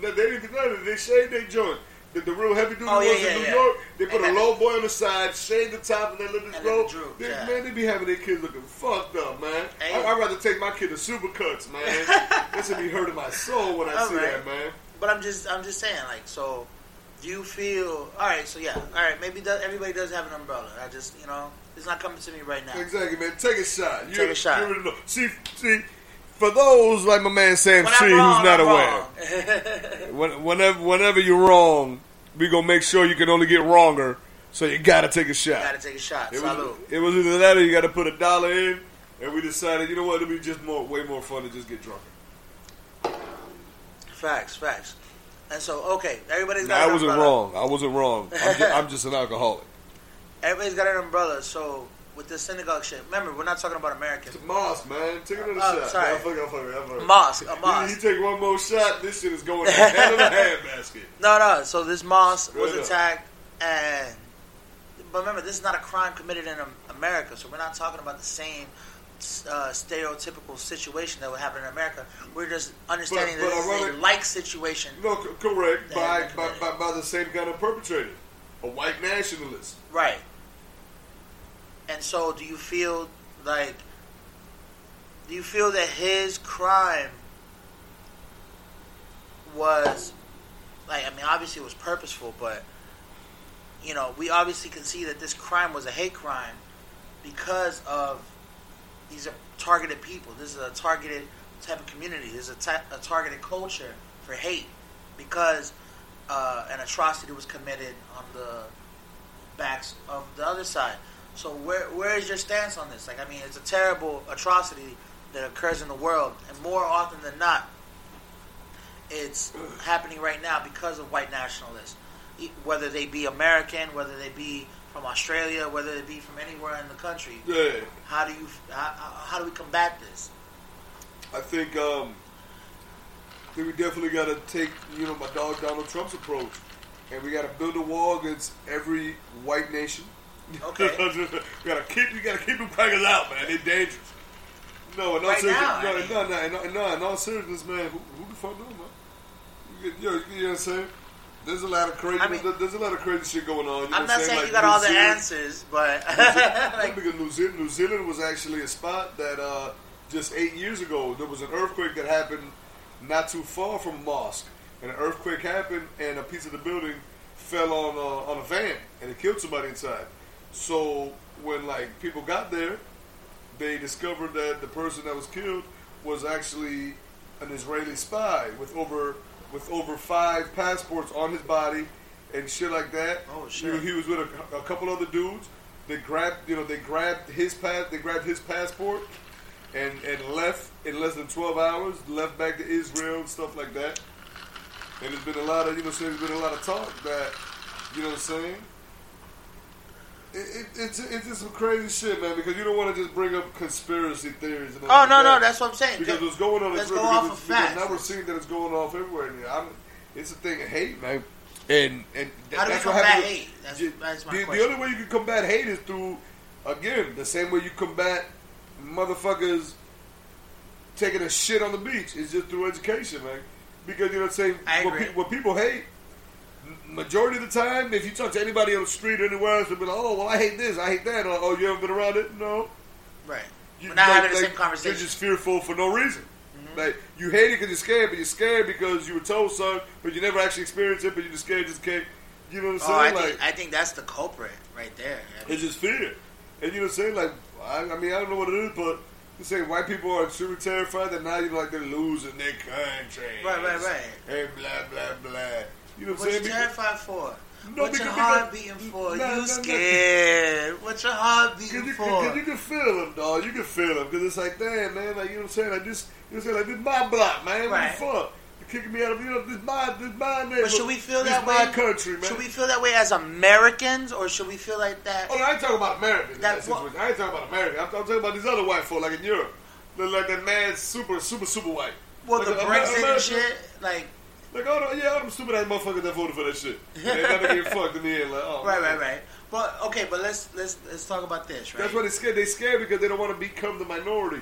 No, they didn't. They shaved their joint. The, the real heavy duty Oh, ones yeah, in New. York, they put a low boy on the side, shave the top, and then let it grow. let it droop, They-. Man, they be having their kids looking fucked up, man. I, I'd rather take my kid to Supercuts, man. That's gonna be hurting my soul when I All see right. that, man. But I'm just I'm just saying like so do you feel all right? So yeah, all right. Maybe does, everybody does have an umbrella. I just you know it's not coming to me right now. Exactly, man. Take a shot. You, Take a shot. You. See, see, for those like my man Sam When Tree, wrong, who's not I'm aware, when, whenever whenever you're wrong, we gonna make sure you can only get wronger. So you gotta take a shot. You Gotta take a shot. It Salute. was, it was either that or you got to put a dollar in, and we decided, you know what, it'd be just more, way more fun to just get drunk. Facts, facts. And so okay, everybody's got I an wasn't umbrella. wrong. I wasn't wrong. I'm just, I'm just an alcoholic. Everybody's got an umbrella. So with the synagogue shit, remember we're not talking about Americans. It's Moss, man. Take another Oh, shot. sorry. Nah, fuck it, fuck it, fuck it. Mosque, a mosque. you take one more shot, this shit is going in of the handbasket. No, no. So this mosque was Straight up. attacked, and but remember, this is not a crime committed in America. So we're not talking about the same uh, stereotypical situation that would happen in America. We're just understanding But- but that this is a like situation. No, correct. By, by, by, by the same kind of perpetrator. A white nationalist. Right. And so, do you feel like, do you feel that his crime was, like, I mean, obviously it was purposeful, but, you know, we obviously can see that this crime was a hate crime because of these are targeted people. This is a targeted type of community. This is a, ta- a targeted culture for hate because uh, an atrocity was committed on the backs of the other side. So where where is your stance on this? Like I mean, it's a terrible atrocity that occurs in the world, and more often than not, it's happening right now because of white nationalists, whether they be American, whether they be from Australia, whether they be from anywhere in the country. Yeah. How do you how, how do we combat this? I think um, I think we definitely got to take you know my dog Donald Trump's approach, and we got to build a wall against every white nation. Okay. we got to keep you got to keep them crackers out, man. They're dangerous. No, in all Right seriousness, no, I mean- no, no, all- no, in all seriousness, man. Who, who the fuck knows, man? You, you, know, you know what I'm saying? There's a lot of crazy. I mean- there's, a lot of crazy shit going on. You know I'm not saying? saying Like you got New all the answers, but like, because New Zealand, New Zealand was actually a spot that uh, just eight years ago there was an earthquake that happened not too far from a mosque, and an earthquake happened and a piece of the building fell on uh, on a van and it killed somebody inside. So when like people got there, they discovered that the person that was killed was actually an Israeli spy with over with over five passports on his body and shit like that. Oh, He- shit. He, was with a, a couple other dudes. They grabbed, you know, they grabbed his pass, they grabbed his passport, and and left in less than twelve hours. Left back to Israel and stuff like that. And there's been a lot of, you know, so there's been a lot of talk that, you know what I'm saying. It, it, it's it's just some crazy shit, man. Because you don't want to just bring up conspiracy theories. And oh like no, no, that's what I'm saying. Because what's going on Let's is go off of facts. Now we're seeing that it's going off everywhere. I'm, it's a thing of hate, man. And and How do we combat hate? That's- that's my the, the only way you can combat hate is through, again, the same way you combat motherfuckers taking a shit on the beach is just through education, man. Because you know what I'm saying. I what, pe- what people hate. Majority of the time, if you talk to anybody on the street or anywhere else, they'll be like, "Oh, well, I hate this, I hate that." Or, "Oh, you ever been around it?" No, right. you, We're not like- having the like, same conversation. Mm-hmm. You're just fearful for no reason. Like you hate it because you're scared, but you're scared because you were told so, but you never actually experienced it, but you're just scared just can't. You know what I'm oh, I saying? think like I think that's the culprit right there. I mean, it's just fear, and you know what I'm saying? Like I, I mean, I don't know what it is, but you say white people are truly terrified that now you know like they're losing their country, Right, right, right. and blah blah blah. You know what I'm what you terrified for? No, what your heart beating for? Nah, you nah, nah. scared? What your heart beating you, for? cause you can feel them, dog. You can feel them because it's like, damn, man, like you know what I'm saying? Like this, you know what I'm saying? Like this my block, man. Right. What the fuck? You're kicking me out of you know this my this my neighborhood. But should we feel this that my way? country, man. Should we feel that way as Americans, or should we feel like that? Oh, no, I ain't talking about Americans. That That what- I ain't talking about Americans. I'm, I'm talking about these other white folk, like in Europe. They're like that mad, super, super, super white. well, like the Brexit and shit, like Like, oh, no, yeah, I'm stupid ass motherfuckers that voted for that shit. And they never get fucked in the end. Like, oh, right, man. right, right. But okay, but let's let's let's talk about this, right? That's why they scared. They scared because they don't want to become the minority.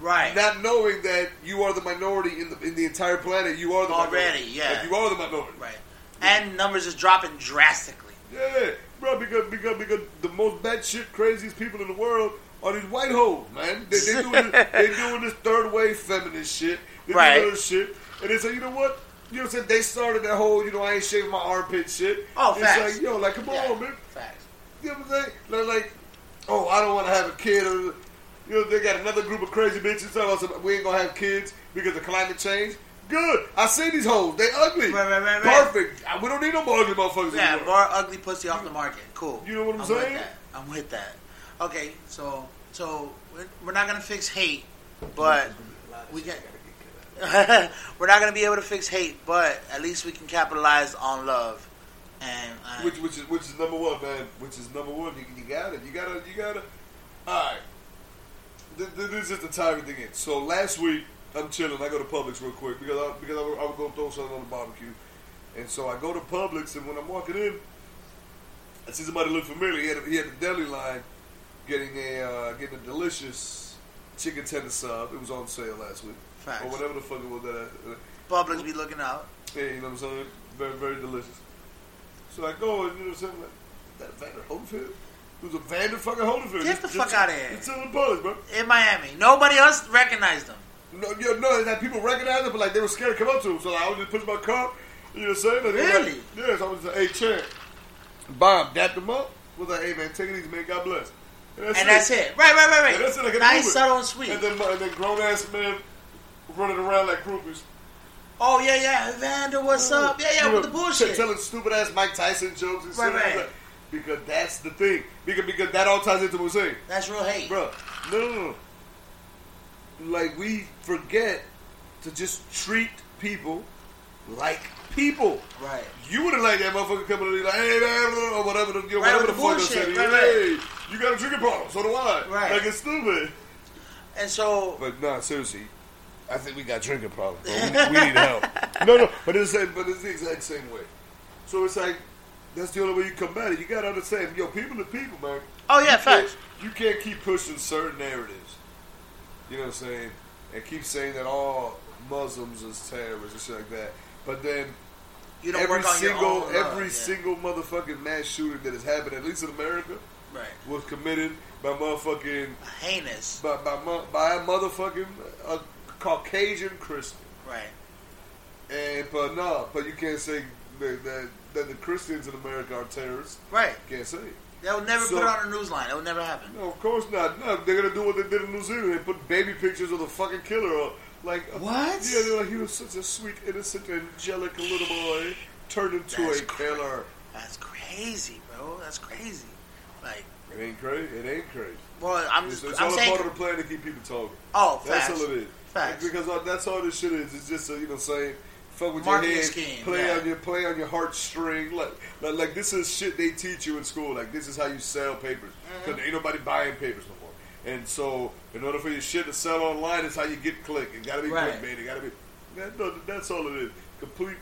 right. not knowing that you are the minority in the in the entire planet. You are the Already, minority. yeah. Like, you are the minority. right. And numbers is dropping drastically. Yeah, bro. Because because because the most batshit craziest people in the world are these white hoes, man. They, they doing this, they doing this third wave feminist shit. They Right. doing this shit, and they say, you know what? You know what I'm saying? They started that whole, you know, I ain't shaving my armpit shit. Oh, it's facts. like, yo, like, come Yeah, on, man. Facts. You know what I'm saying? Like, like, oh, I don't want to have a kid. Or, you know, they got another group of crazy bitches talking about we ain't gonna have kids because of climate change. Good. I see these hoes. They ugly. Right, right, right. Perfect. We don't need no more ugly motherfuckers Yeah, anymore. bar ugly pussy off the market. Cool. You know what I'm With saying? that. I'm with that. Okay, so so we're- not gonna fix hate, but we can. we're not gonna be able to fix hate, but at least we can capitalize on love. And uh, Which, which is which is number one, man. Which is number one. You, you got it. You gotta. You gotta. All right. Th- th- This is the timing thing. In. So last week, I'm chilling. I go to Publix real quick because I, because I, I was gonna throw something on the barbecue, and so I go to Publix, and when I'm walking in, I see somebody look familiar. He had he had the deli line, getting a uh, getting a delicious chicken tender sub. It was on sale last week, Facts. or whatever the fuck it was that. I, uh, Publix be looking out. yeah, you know what I'm saying? Very, very delicious. So I go and you know what I'm saying? Like, that Vander Holyfield? It was a Vander fucking Holyfield. Get the fuck outta here. It's in the Publix, bro. In Miami, nobody else recognized them. No, you know, that people recognized it, but like they were scared to come up to him. So like, I was just pushing my car. You know what I'm saying? And were Really? Like, yeah, so I was like, hey, champ. Bomb, dapped him up. Was like, hey, man, take it easy, man. God bless. And that's it. Right, right, right, right. And that's it, like nice, subtle, and sweet. And then, and then grown ass men running around like groupies. oh yeah, yeah, Vander, what's up? Yeah, yeah, You with know, the bullshit. Telling stupid ass Mike Tyson jokes and Right, shit. right. Because that's the thing. Because because that all ties into what we're saying. That's real hate. Bro, no, no, no. Like we forget to just treat people like people. Right. You wouldn't like that motherfucker coming to you like, hey, man, or whatever the, you know, Right, whatever the the fuck they bullshit. say. Right, hey, you got a drinking problem, so do I. Right. Like it's stupid. And so, But no, seriously, I think we got drinking problems. We, we need help. no, no, but it's the same, but it's the exact same way. So it's like that's the only way you combat it. You gotta understand, yo, people are people, man. oh yeah, you can't, facts. you can't keep pushing certain narratives. You know what I'm saying? And keep saying that all Muslims is terrorists and shit like that. But then You don't every work on single own. every yeah. single motherfucking mass shooting that has happened, at least in America, right, was committed by motherfucking heinous. by by, by a motherfucking uh, Caucasian Christian. Right. And but no, but you can't say that, that, that the Christians in America are terrorists. Right. You can't say. it. They would never So- put it on a news line. It would never happen. No, of course not. No, they're gonna do what they did in New Zealand. They put baby pictures of the fucking killer up. Like uh, What? Yeah, they're like he was such a sweet, innocent, angelic little boy turned into That's a cra- killer. That's crazy, bro. That's crazy. Like, It ain't crazy. It ain't crazy. well, I'm It's, just, it's I'm all a saying. part of the plan to keep people talking. oh, That's facts. all it is. Facts. Because that's all this shit is. It's just uh, you know saying fuck with Marketing your head, scheme, play yeah. on your play on your heartstring. Like, like like this is shit they teach you in school. Like this is how you sell papers Mm-hmm. because ain't nobody buying papers no more. And so in order for your shit to sell online, it's how you get click. It gotta be Right. clickbait. It gotta be. That, no, that's all it is. Complete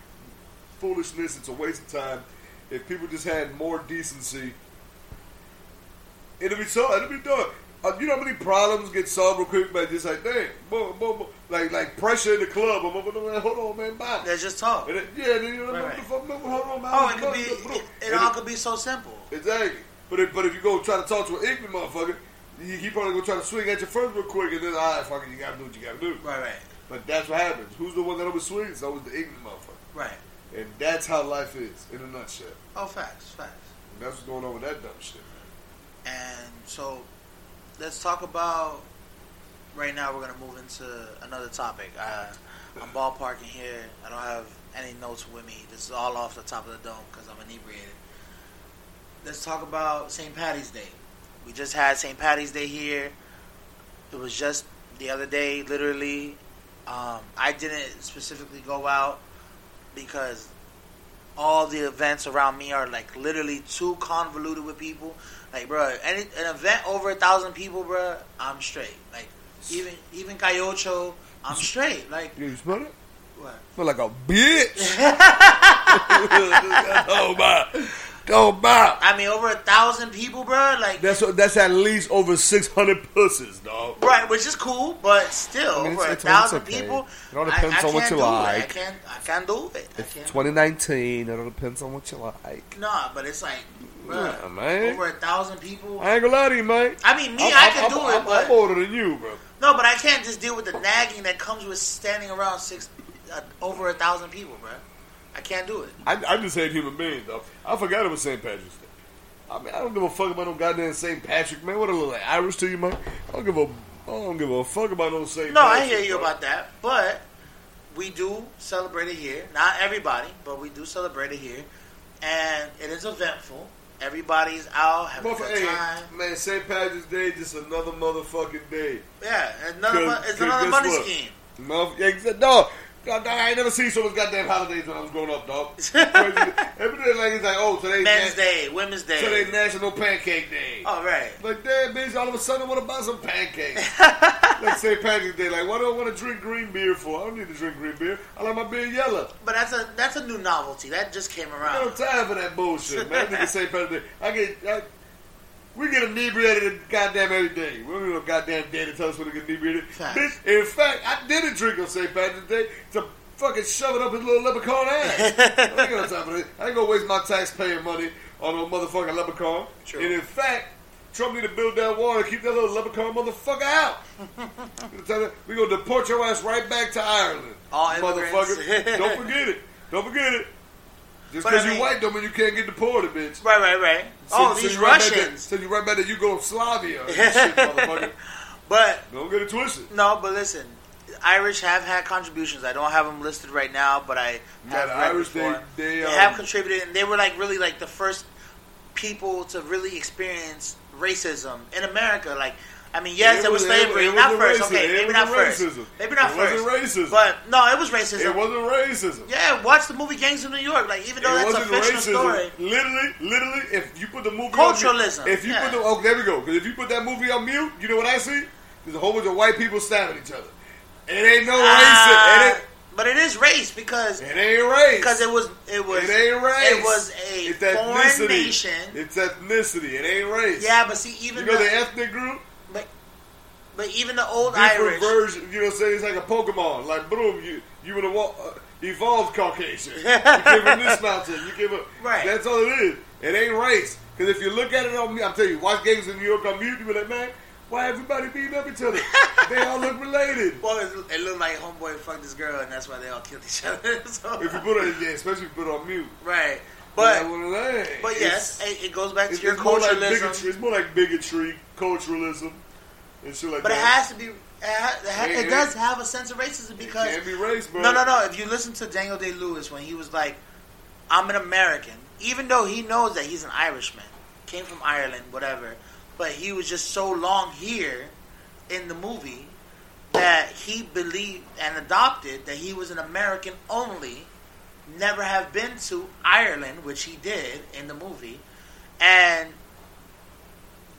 foolishness. It's a waste of time. If people just had more decency, it'll be so. It'll be done. Uh, you know how many problems get solved real quick by just like, dang, boom, boom, boom. like like pressure in the club. I'm over there, hold on, man, bye. That's just talk. And it, yeah, then you know, Right, what right. the fuck, no, hold on, man. Oh, it could be. Bro. It, it all could be so simple. Exactly. But if, but if you go try to talk to an ignorant motherfucker, he, he probably gonna try to swing at you first real quick, and then, all right, fuck it, you gotta do what you gotta do. Right, right, But that's what happens. Who's the one that always swings? It's always the ignorant motherfucker. right. And that's how life is, in a nutshell. Oh, facts, facts. And that's what's going on with that dumb shit. And so, let's talk about. Right now, we're gonna move into another topic. Uh, I'm ballparking here. I don't have any notes with me. This is all off the top of the dome because I'm inebriated. Let's talk about St. Patty's Day. We just had St. Patty's Day here. It was just the other day, literally. Um, I didn't specifically go out because all the events around me are like literally too convoluted with people. Like, bro, any an event over a thousand people, bro, I'm straight. Like, even even Calle Ocho, I'm straight. Like, You smell it? what? Smell like a bitch. oh my, oh my. I mean, over a thousand people, bro. Like, That's that's at least over six hundred pussies, dog. right, which is cool, but still, I mean, over a thousand okay. people, It all depends I, I on what you do it. like. I can't, I can't do it. It's can't. 2019. It all depends on what you like. Nah, but it's like, man. over a thousand people. I ain't gonna lie to you, man. I mean, me, I'm, I can I'm- do it, I'm, but I'm older than you, bro. no, but I can't just deal with the nagging that comes with standing around six, uh, over a thousand people, bro. I can't do it. I, I just hate human beings, though. I forgot it was St. Patrick's Day. I mean, I don't give a fuck about no goddamn St. Patrick, man. What a little like Irish to you, man. I don't give a, I don't give a fuck about no St. No, Patrick. I hear you bro. about that, but we do celebrate it here. Not everybody, but we do celebrate it here, and it is eventful. Everybody's out having a good hey, time. man, St. Patrick's Day, just another motherfucking day. Yeah, another it's another money what? scheme. Motherf- no, God, I ain't never seen so much goddamn holidays when I was growing up, dog. Every day, like, it's like, oh, today's Men's na- Day, Women's Day. Today's National Pancake Day. All right. Like, damn, bitch, all of a sudden I want to buy some pancakes. Let's say Pancake Day. Like, what do I want to drink green beer for? I don't need to drink green beer. I like my beer yellow. But that's a that's a new novelty that just came around. I don't time for that bullshit, man. Nigga say Patrick Day. I get, I, we get inebriated goddamn every day. We don't need no goddamn day to tell us when to get inebriated. Bitch, in fact, I didn't drink on St. Patrick's Day to fucking shove it up his little leprechaun ass. I ain't got time for that. I ain't gonna waste my taxpayer money on no motherfucking leprechaun. And in fact, Trump need to build that wall and keep that little leprechaun motherfucker out. We're gonna deport your ass right back to Ireland. All immigrants. motherfucker. don't forget it. Don't forget it. Just because I you white don't mean you can't get deported, bitch. Right, right, right. Send- oh, send these you right back to- Russians. Send you right back to Yugoslavia. shit, motherfucker. But Don't get it twisted. no, but listen, Irish have had contributions. I don't have them listed right now, but I Yeah, have read Irish, they- before. they, um, have contributed, and they were like really like the first people to really experience racism in America. Like, I mean, yes, It there was was- slavery, it not wasn't first. racism. Okay, It maybe not wasn't first. racism. Maybe not It first. wasn't racism. But no, it was racism. It wasn't racism. yeah, watch the movie Gangs of New York. Like, even though it that's a fictional racism. story. Literally, literally, if you put the movie Culturalism, on mute, if you yeah. put the oh there we go. Because if you put that movie on mute, you know what I see? There's a whole bunch of white people stabbing each other. It ain't no Ah, racism. It but it is race because it ain't race. because it was it was it ain't race. it was a it's foreign ethnicity. nation. It's ethnicity. It ain't race. Yeah, but see, even You know the, the ethnic group? But, even the old different Irish, version. You know, what I'm saying it's like a Pokemon. Like boom, you you would have uh, evolved Caucasian. you give him this mountain. You give him Right. That's all it is. It ain't race. Because if you look at it on me, I'm telling you, watch Gangs of New York on mute. You be like, man, why everybody beating up each other? they all look related. well, it, it looked like homeboy fucked this girl, and that's why they all killed each other. so, If you put it, yeah, especially if you put it on mute. right, But, but yes, it, it goes back to your it's more like culturalism. bigotry. It's more like bigotry, culturalism, and shit like but it has to be. It, ha- it, It- it it- does have a sense of racism it because can't be race, bro. No, no, no. If you listen to Daniel Day Lewis when he was like, "I'm an American," even though he knows that he's an Irishman, came from Ireland, whatever, but he was just so long here in the movie that he believed and adopted that he was an American only, never have been to Ireland, which he did in the movie, and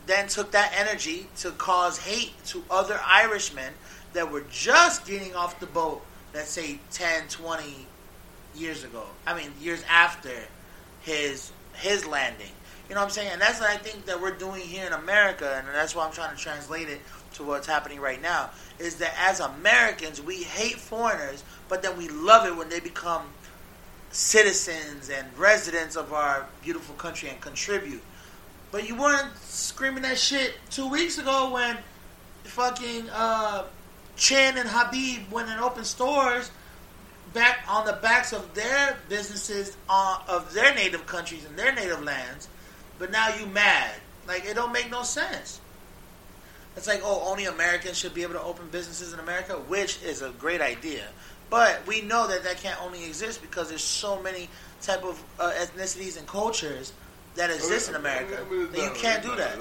then took that energy to cause hate to other Irishmen that were just getting off the boat, let's say 10, 20 years ago. I mean, years after his his landing. You know what I'm saying? And that's what I think that we're doing here in America, and that's why I'm trying to translate it to what's happening right now. Is that as Americans, we hate foreigners, but then we love it when they become citizens and residents of our beautiful country and contribute. But you weren't screaming that shit two weeks ago when fucking uh, Chin and Habib went and opened stores back on the backs of their businesses uh, of their native countries and their native lands. But now you mad. Like, it don't make no sense. It's like, oh, only Americans should be able to open businesses in America, which is a great idea. But we know that that can't only exist because there's so many type of uh, ethnicities and cultures that oh, exist in America. I mean, it's that you can't do that.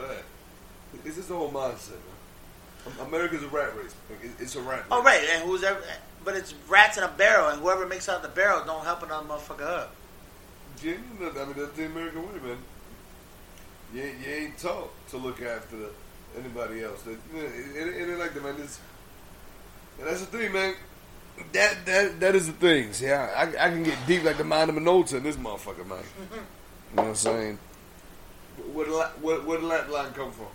It's just the whole mindset, man. America's a rat race. It's a rat race. Oh, right, and who's ever, but it's rats in a barrel, and whoever makes out the barrel don't help another motherfucker up. Yeah, I mean, that's the American way, man. You ain't, you ain't taught to look after anybody else. That, you know, it, it, it ain't like that, man. It's, and that's the thing, man. That that that is the thing. See, I, I, I can get deep like the mind of Minota in this motherfucker, man. You know what I'm saying? Where did la- where, where did that line come from?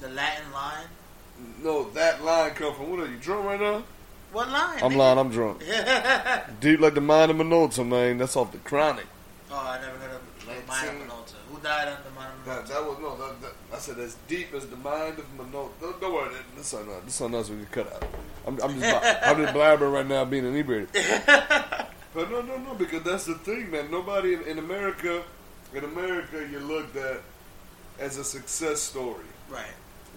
The Latin line. No, that line come from. What are you drunk right now? What line? I'm nigga? lying. I'm drunk. Deep like the mind of Minota, man. That's off the chronic. Oh, I never heard of Latin mind of Minolta. Who died under mind of That, Minolta? that was no. That, that, I said as deep as the mind of Minolta. Don't, don't worry, this on us. This on us. We can cut out. I'm, I'm just I'm just blabbering right now, being inebriated. but no, no, no, because that's the thing, man. Nobody in, in America, in America, you're looked at as a success story. Right.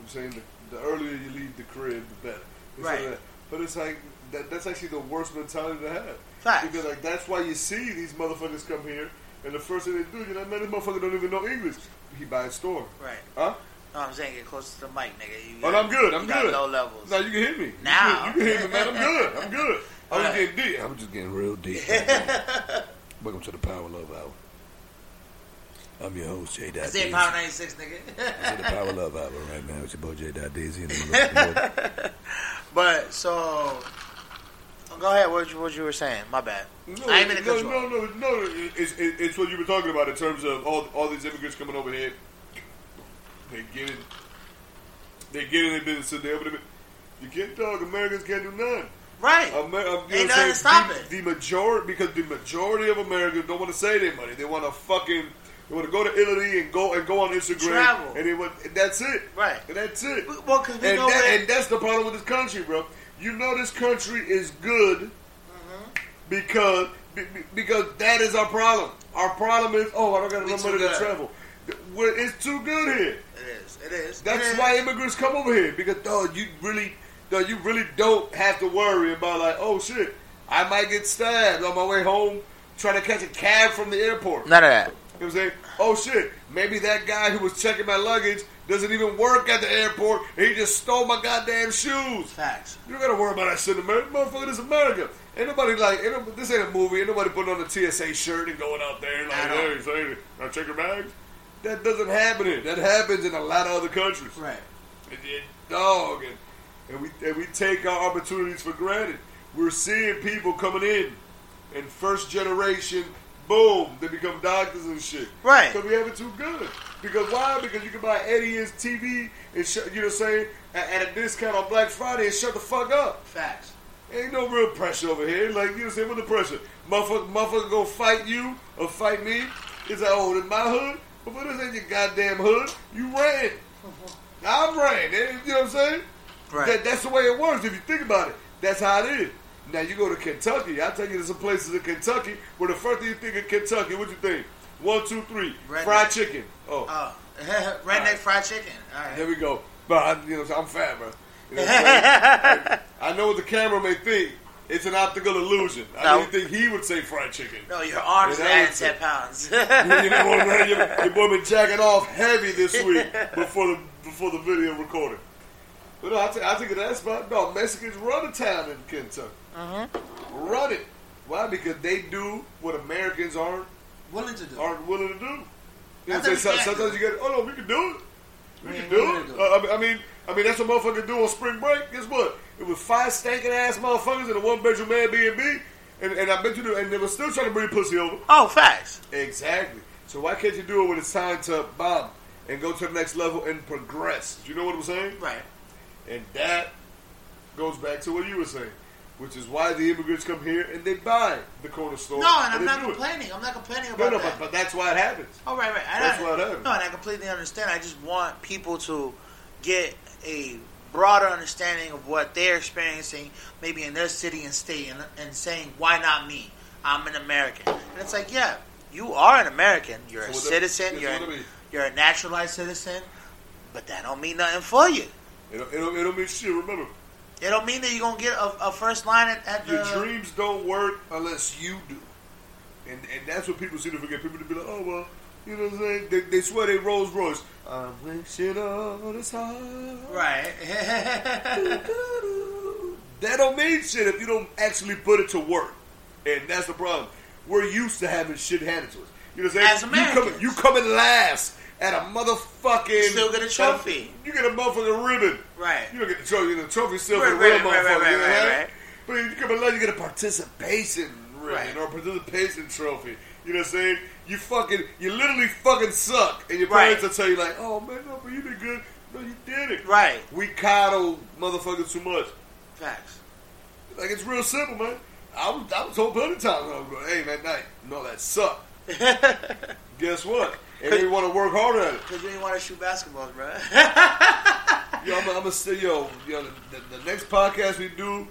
I'm saying the, the earlier you leave the crib, the better. It's Right. like. But it's like that, that's actually the worst mentality to have. Facts. Because like that's why you see these motherfuckers come here, and the first thing they do, you know, man, this motherfucker don't even know English. He buy a store, Right. huh? No, I'm saying get closer to the mic, nigga. You Oh, no, I'm good. I'm you got good. Low levels. No, you can hear me. You Now. can, you can hear me, man. I'm good. I'm good. I'm Right. getting deep. I was just getting real deep. Welcome to the Power Love Hour. I'm your host, Jay Dot I said Power 96, nigga. This is the Power Love Hour right now. It's your boy Jay Dot Daisy and the but so, go ahead. What you, what you were saying? My bad. No, I ain't mean to no, no, no, no, It's, it, it's what you were talking about in terms of all all these immigrants coming over here. They get in, they get in their business. So they able to. You can't talk. Americans can't do nothing. Right. Amer- you know Ain't what nothing to stop the, it. The majority, because the majority of Americans don't want to save their money. They want to fucking, they want to go to Italy and go and go on Instagram. Travel. And they want, and that's it. Right. And that's it. Well, 'cause we and, know that, and that's the problem with this country, bro. You know this country is good Mm-hmm. because be- be- because that is our problem. Our problem is, oh, I don't got enough money to travel. We're, it's too good here. It is. It is. That's It is. why immigrants come over here because dog, you really, dog, you really don't have to worry about like, oh shit, I might get stabbed on my way home trying to catch a cab from the airport. None of that. You know what I'm saying? Oh shit, maybe that guy who was checking my luggage doesn't even work at the airport. And he just stole my goddamn shoes. Facts. You don't gotta worry about that shit in America. Motherfucker, this is America. Ain't nobody like, ain't no, this ain't a movie. Ain't nobody putting on a TSA shirt and going out there like, hey, say, I check your bags. That doesn't happen here. That happens in a lot of other countries. Right. And, and dog, and, and we and we take our opportunities for granted. We're seeing people coming in, and first generation, boom, they become doctors and shit. Right. Because we have it too good. Because why? Because you can buy Eddie his TV and sh- you know what I'm saying at, a discount on Black Friday and shut the fuck up. Facts. Ain't no real pressure over here. Like, you know what I'm saying? What the pressure? Motherfucker, motherfucker go fight you or fight me? It's like, oh, in my hood? But this ain't your goddamn hood. You ran. I ran. eh? You know what I'm saying? Right. That, that's the way it works if you think about it. That's how it is. Now, you go to Kentucky. I tell you, there's some places in Kentucky where the first thing you think of Kentucky, what you think? One, two, three. Redneck. Fried chicken. Oh, Oh, redneck fried chicken. All right. there we go. But I, you know, I'm fat, bro. You know I'm? I know what the camera may think. It's an optical illusion. I No. didn't think he would say fried chicken. No, your arms are adding ten pounds. you know what, man? Your, your boy been jacking off heavy this week before the before the video recorded. But no, I think I think of that spot. No, Mexicans run a town in Kentucky. Mm-hmm. Run it. Why? Because they do what Americans aren't Willing to do. aren't willing to do. You know what I'm saying? Sometimes you get, oh no, we can do it. We I can mean, do we're it. Uh, I mean- I mean, that's what motherfuckers do on spring break. Guess what? It was five stinking ass motherfuckers in a one bedroom Airbnb, and and I bet you, and they were still trying to bring pussy over. Oh, facts. Exactly. So why can't you do it when it's time to bomb and go to the next level and progress? Do You know what I'm saying? Right. And that goes back to what you were saying, which is why the immigrants come here and they buy the corner store. No, and I'm not do it. complaining. I'm not complaining No, about no, that. but, but that's why it happens. Oh, right, right. I, That's I, what happened. No, and I completely understand. I just want people to get a broader understanding of what they're experiencing, maybe in their city and state, and, and saying, "Why not me? I'm an American." And it's like, yeah, you are an American. You're a So the- citizen. You're so what a, I mean. you're a naturalized citizen, but that don't mean nothing for you. It don't, it don't, it don't mean shit. Remember, It don't mean that you're gonna get a, a first line at, at the. your dreams don't work unless you do, and and that's what people seem to forget. People to be like, oh well, you know what I'm saying? They, they swear they Rolls Royce. I'm wishing on this heart. Right. That don't mean shit if you don't actually put it to work. And that's the problem. We're used to having shit handed to us. You know what I'm As saying? you Americans. come, you come in last at a motherfucking. You Still get a trophy. You get a motherfucking ribbon. right. You don't get the trophy. The trophy's still Right, for the real right, right, motherfucker. right, you know right, right. But if you come in you get a participation ribbon Right. or a participation trophy. You know what I'm saying? You fucking, you literally fucking suck. And your Right. parents will tell you, like, oh man, no, but you did good. No, you did it. Right. We coddle motherfuckers too much. Facts. Like it's real simple, man. I was I was told plenty of times when I was going, hey man, night, no that sucked. guess what? And they want to work harder at it. Because you want to shoot basketballs, bro. Yo, I'm, I'm gonna say, yo, yo, the, the next podcast we do,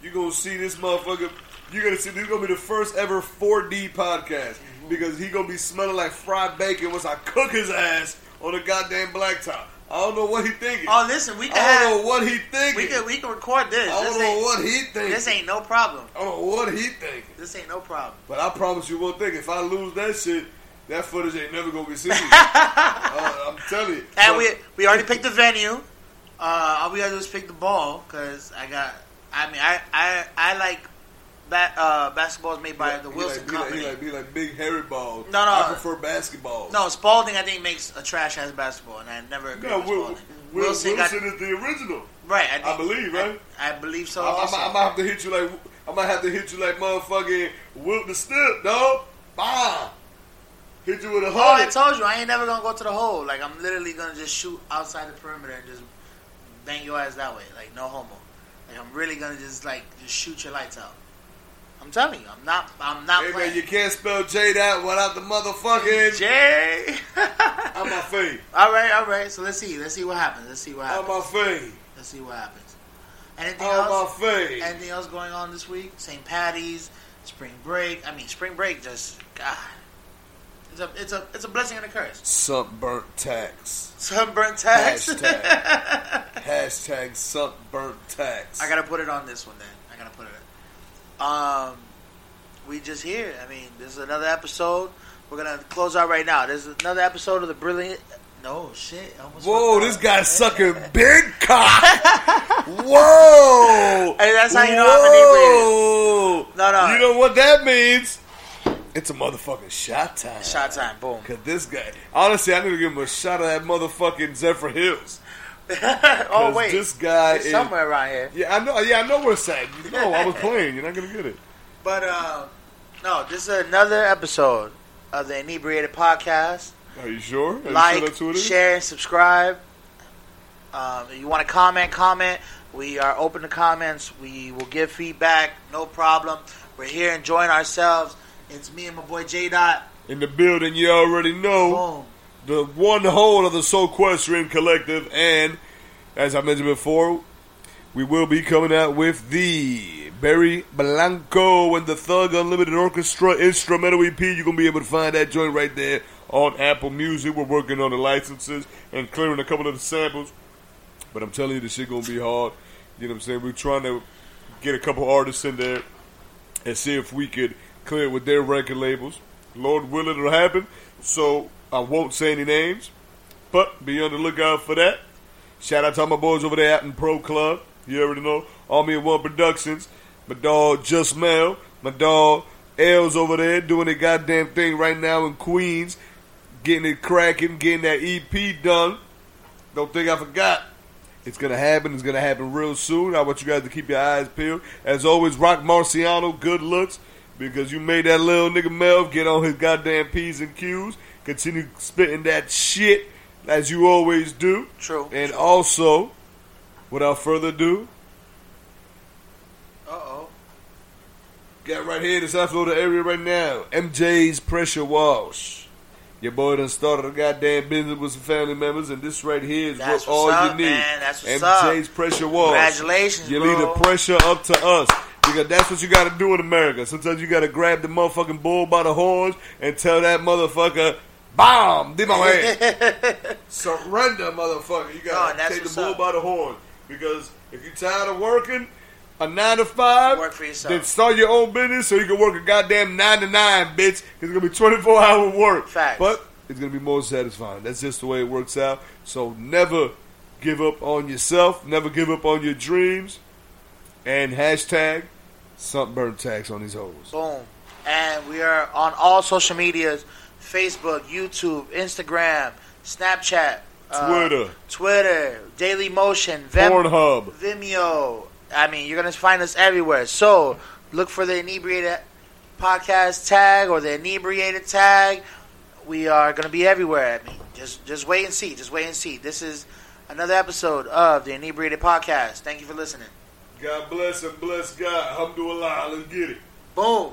you're gonna see this motherfucker. You're gonna see this is gonna be the first ever 4D podcast mm-hmm. because he gonna be smelling like fried bacon once I cook his ass on the goddamn blacktop. I don't know what he thinking. oh, listen, we I don't have, know what he thinking. we can we can record this. I don't know what he thinking. this ain't no problem. I don't know what he thinking. This ain't no problem. But I promise you one thing: if I lose that shit, that footage ain't never gonna be seen. uh, I'm telling you. And we we already picked the venue. Uh, all we gotta do is pick the ball because I got. I mean, I I I like ba- uh, basketballs made by the He Wilson like, he like, Company. he like, he like big hairy balls. No, no. I prefer basketball. no, Spalding I think makes a trash ass basketball, and I never agreed no. with Spalding. Will, Wilson Wilson, got is the original. right. I, think, I believe, right? I, I believe so. I, I, I might have to hit you like I might have to hit you like motherfucking Wilt the Stilt, dog. Bam. Hit you with a Oh, I told you I ain't never gonna go to the hole. Like I'm literally gonna just shoot outside the perimeter and just bang your ass that way. Like no homo. Like I'm really gonna just like just shoot your lights out. I'm telling you, I'm not. I'm not Hey man, you can't spell J that without the motherfucking. Jay. I'm my fave. all right, all right. So let's see. Let's see what happens. Let's see what happens. I'm happens. my fave. Let's see what happens. Anything I'm my else? Anything else going on this week? St. Patty's, spring break. I mean, spring break just God. It's a it's a it's a blessing and a curse. Sunburnt tax. Sunburnt tax. Hashtag. Hashtag sunburnt tax. I gotta put it on this one then. I gotta put it. Um, we just here. I mean, this is another episode. We're gonna close out right now. This is another episode of the brilliant. No shit. Whoa, this guy's sucking big cock. Whoa. Hey, that's how you know I'm inebriated. Whoa. No, no. You know what that means? It's a motherfucking shot time. Shot time. Boom. Cause this guy, honestly, I need to give him a shot of that motherfucking Zephyrhills. oh wait, this guy is somewhere around here. Yeah, I know. Yeah, I know where it's at. You know, I was playing. You're not gonna get it. But uh, no, this is another episode of the Inebriated Podcast. Are you sure? Are you sure like, it is? share, and subscribe. Um, if you want to comment, comment. We are open to comments. We will give feedback. No problem. We're here enjoying ourselves. It's me and my boy J Dot. In the building, you already know Boom. the one whole of the Soulquestrian Collective, and as I mentioned before, we will be coming out with the Barry Blanco and the Thug Unlimited Orchestra instrumental EP. You're gonna be able to find that joint right there on Apple Music. We're working on the licenses and clearing a couple of the samples, but I'm telling you, this shit gonna be hard. You know what I'm saying? We're trying to get a couple artists in there and see if we could clear it with their record labels. Lord willing, it'll happen. So I won't say any names, but be on the lookout for that. Shout out to my boys over there at Pro Club. You already know. Army of One Productions. My dog Just Mel. My dog L's over there doing the goddamn thing right now in Queens. Getting it cracking, getting that EP done. Don't think I forgot. It's gonna happen. It's gonna happen real soon. I want you guys to keep your eyes peeled. As always, Rock Marciano, good looks because you made that little nigga Mel get on his goddamn p's and q's. Continue spitting that shit as you always do. True. And also, without further ado, Uh oh. got right here in the South Florida area right now, MJ's Pressure Wash. Your boy done started a goddamn business with some family members, and this right here is That's what all what's you up, need. man. That's what's MJ's up. Pressure Wash. Congratulations, You bro. leave the pressure up to us. Because that's what you gotta do in America. Sometimes you gotta grab the motherfucking bull by the horns and tell that motherfucker, BOM! Did my way. Surrender, motherfucker. You gotta and that's take the bull up. by the horn. Because if you're tired of working a nine to five, Work for yourself. then start your own business so you can work a goddamn nine to nine, bitch. it's gonna be 24 hour work. Facts. But it's gonna be more satisfying. That's just the way it works out. So never give up on yourself. Never give up on your dreams. And hashtag sunburn tax on these hoes. Boom. And we are on all social medias Facebook, YouTube, Instagram, Snapchat, uh, Twitter. Twitter, Daily Motion, Vim- Pornhub. Vimeo. I mean, you're going to find us everywhere. So look for the Inebriated Podcast tag or the Inebriated tag. We are going to be everywhere. I mean, just, just wait and see. Just wait and see. This is another episode of the Inebriated Podcast. Thank you for listening. God bless and bless God. Alhamdulillah. Let's get it. Boom.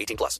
18 plus.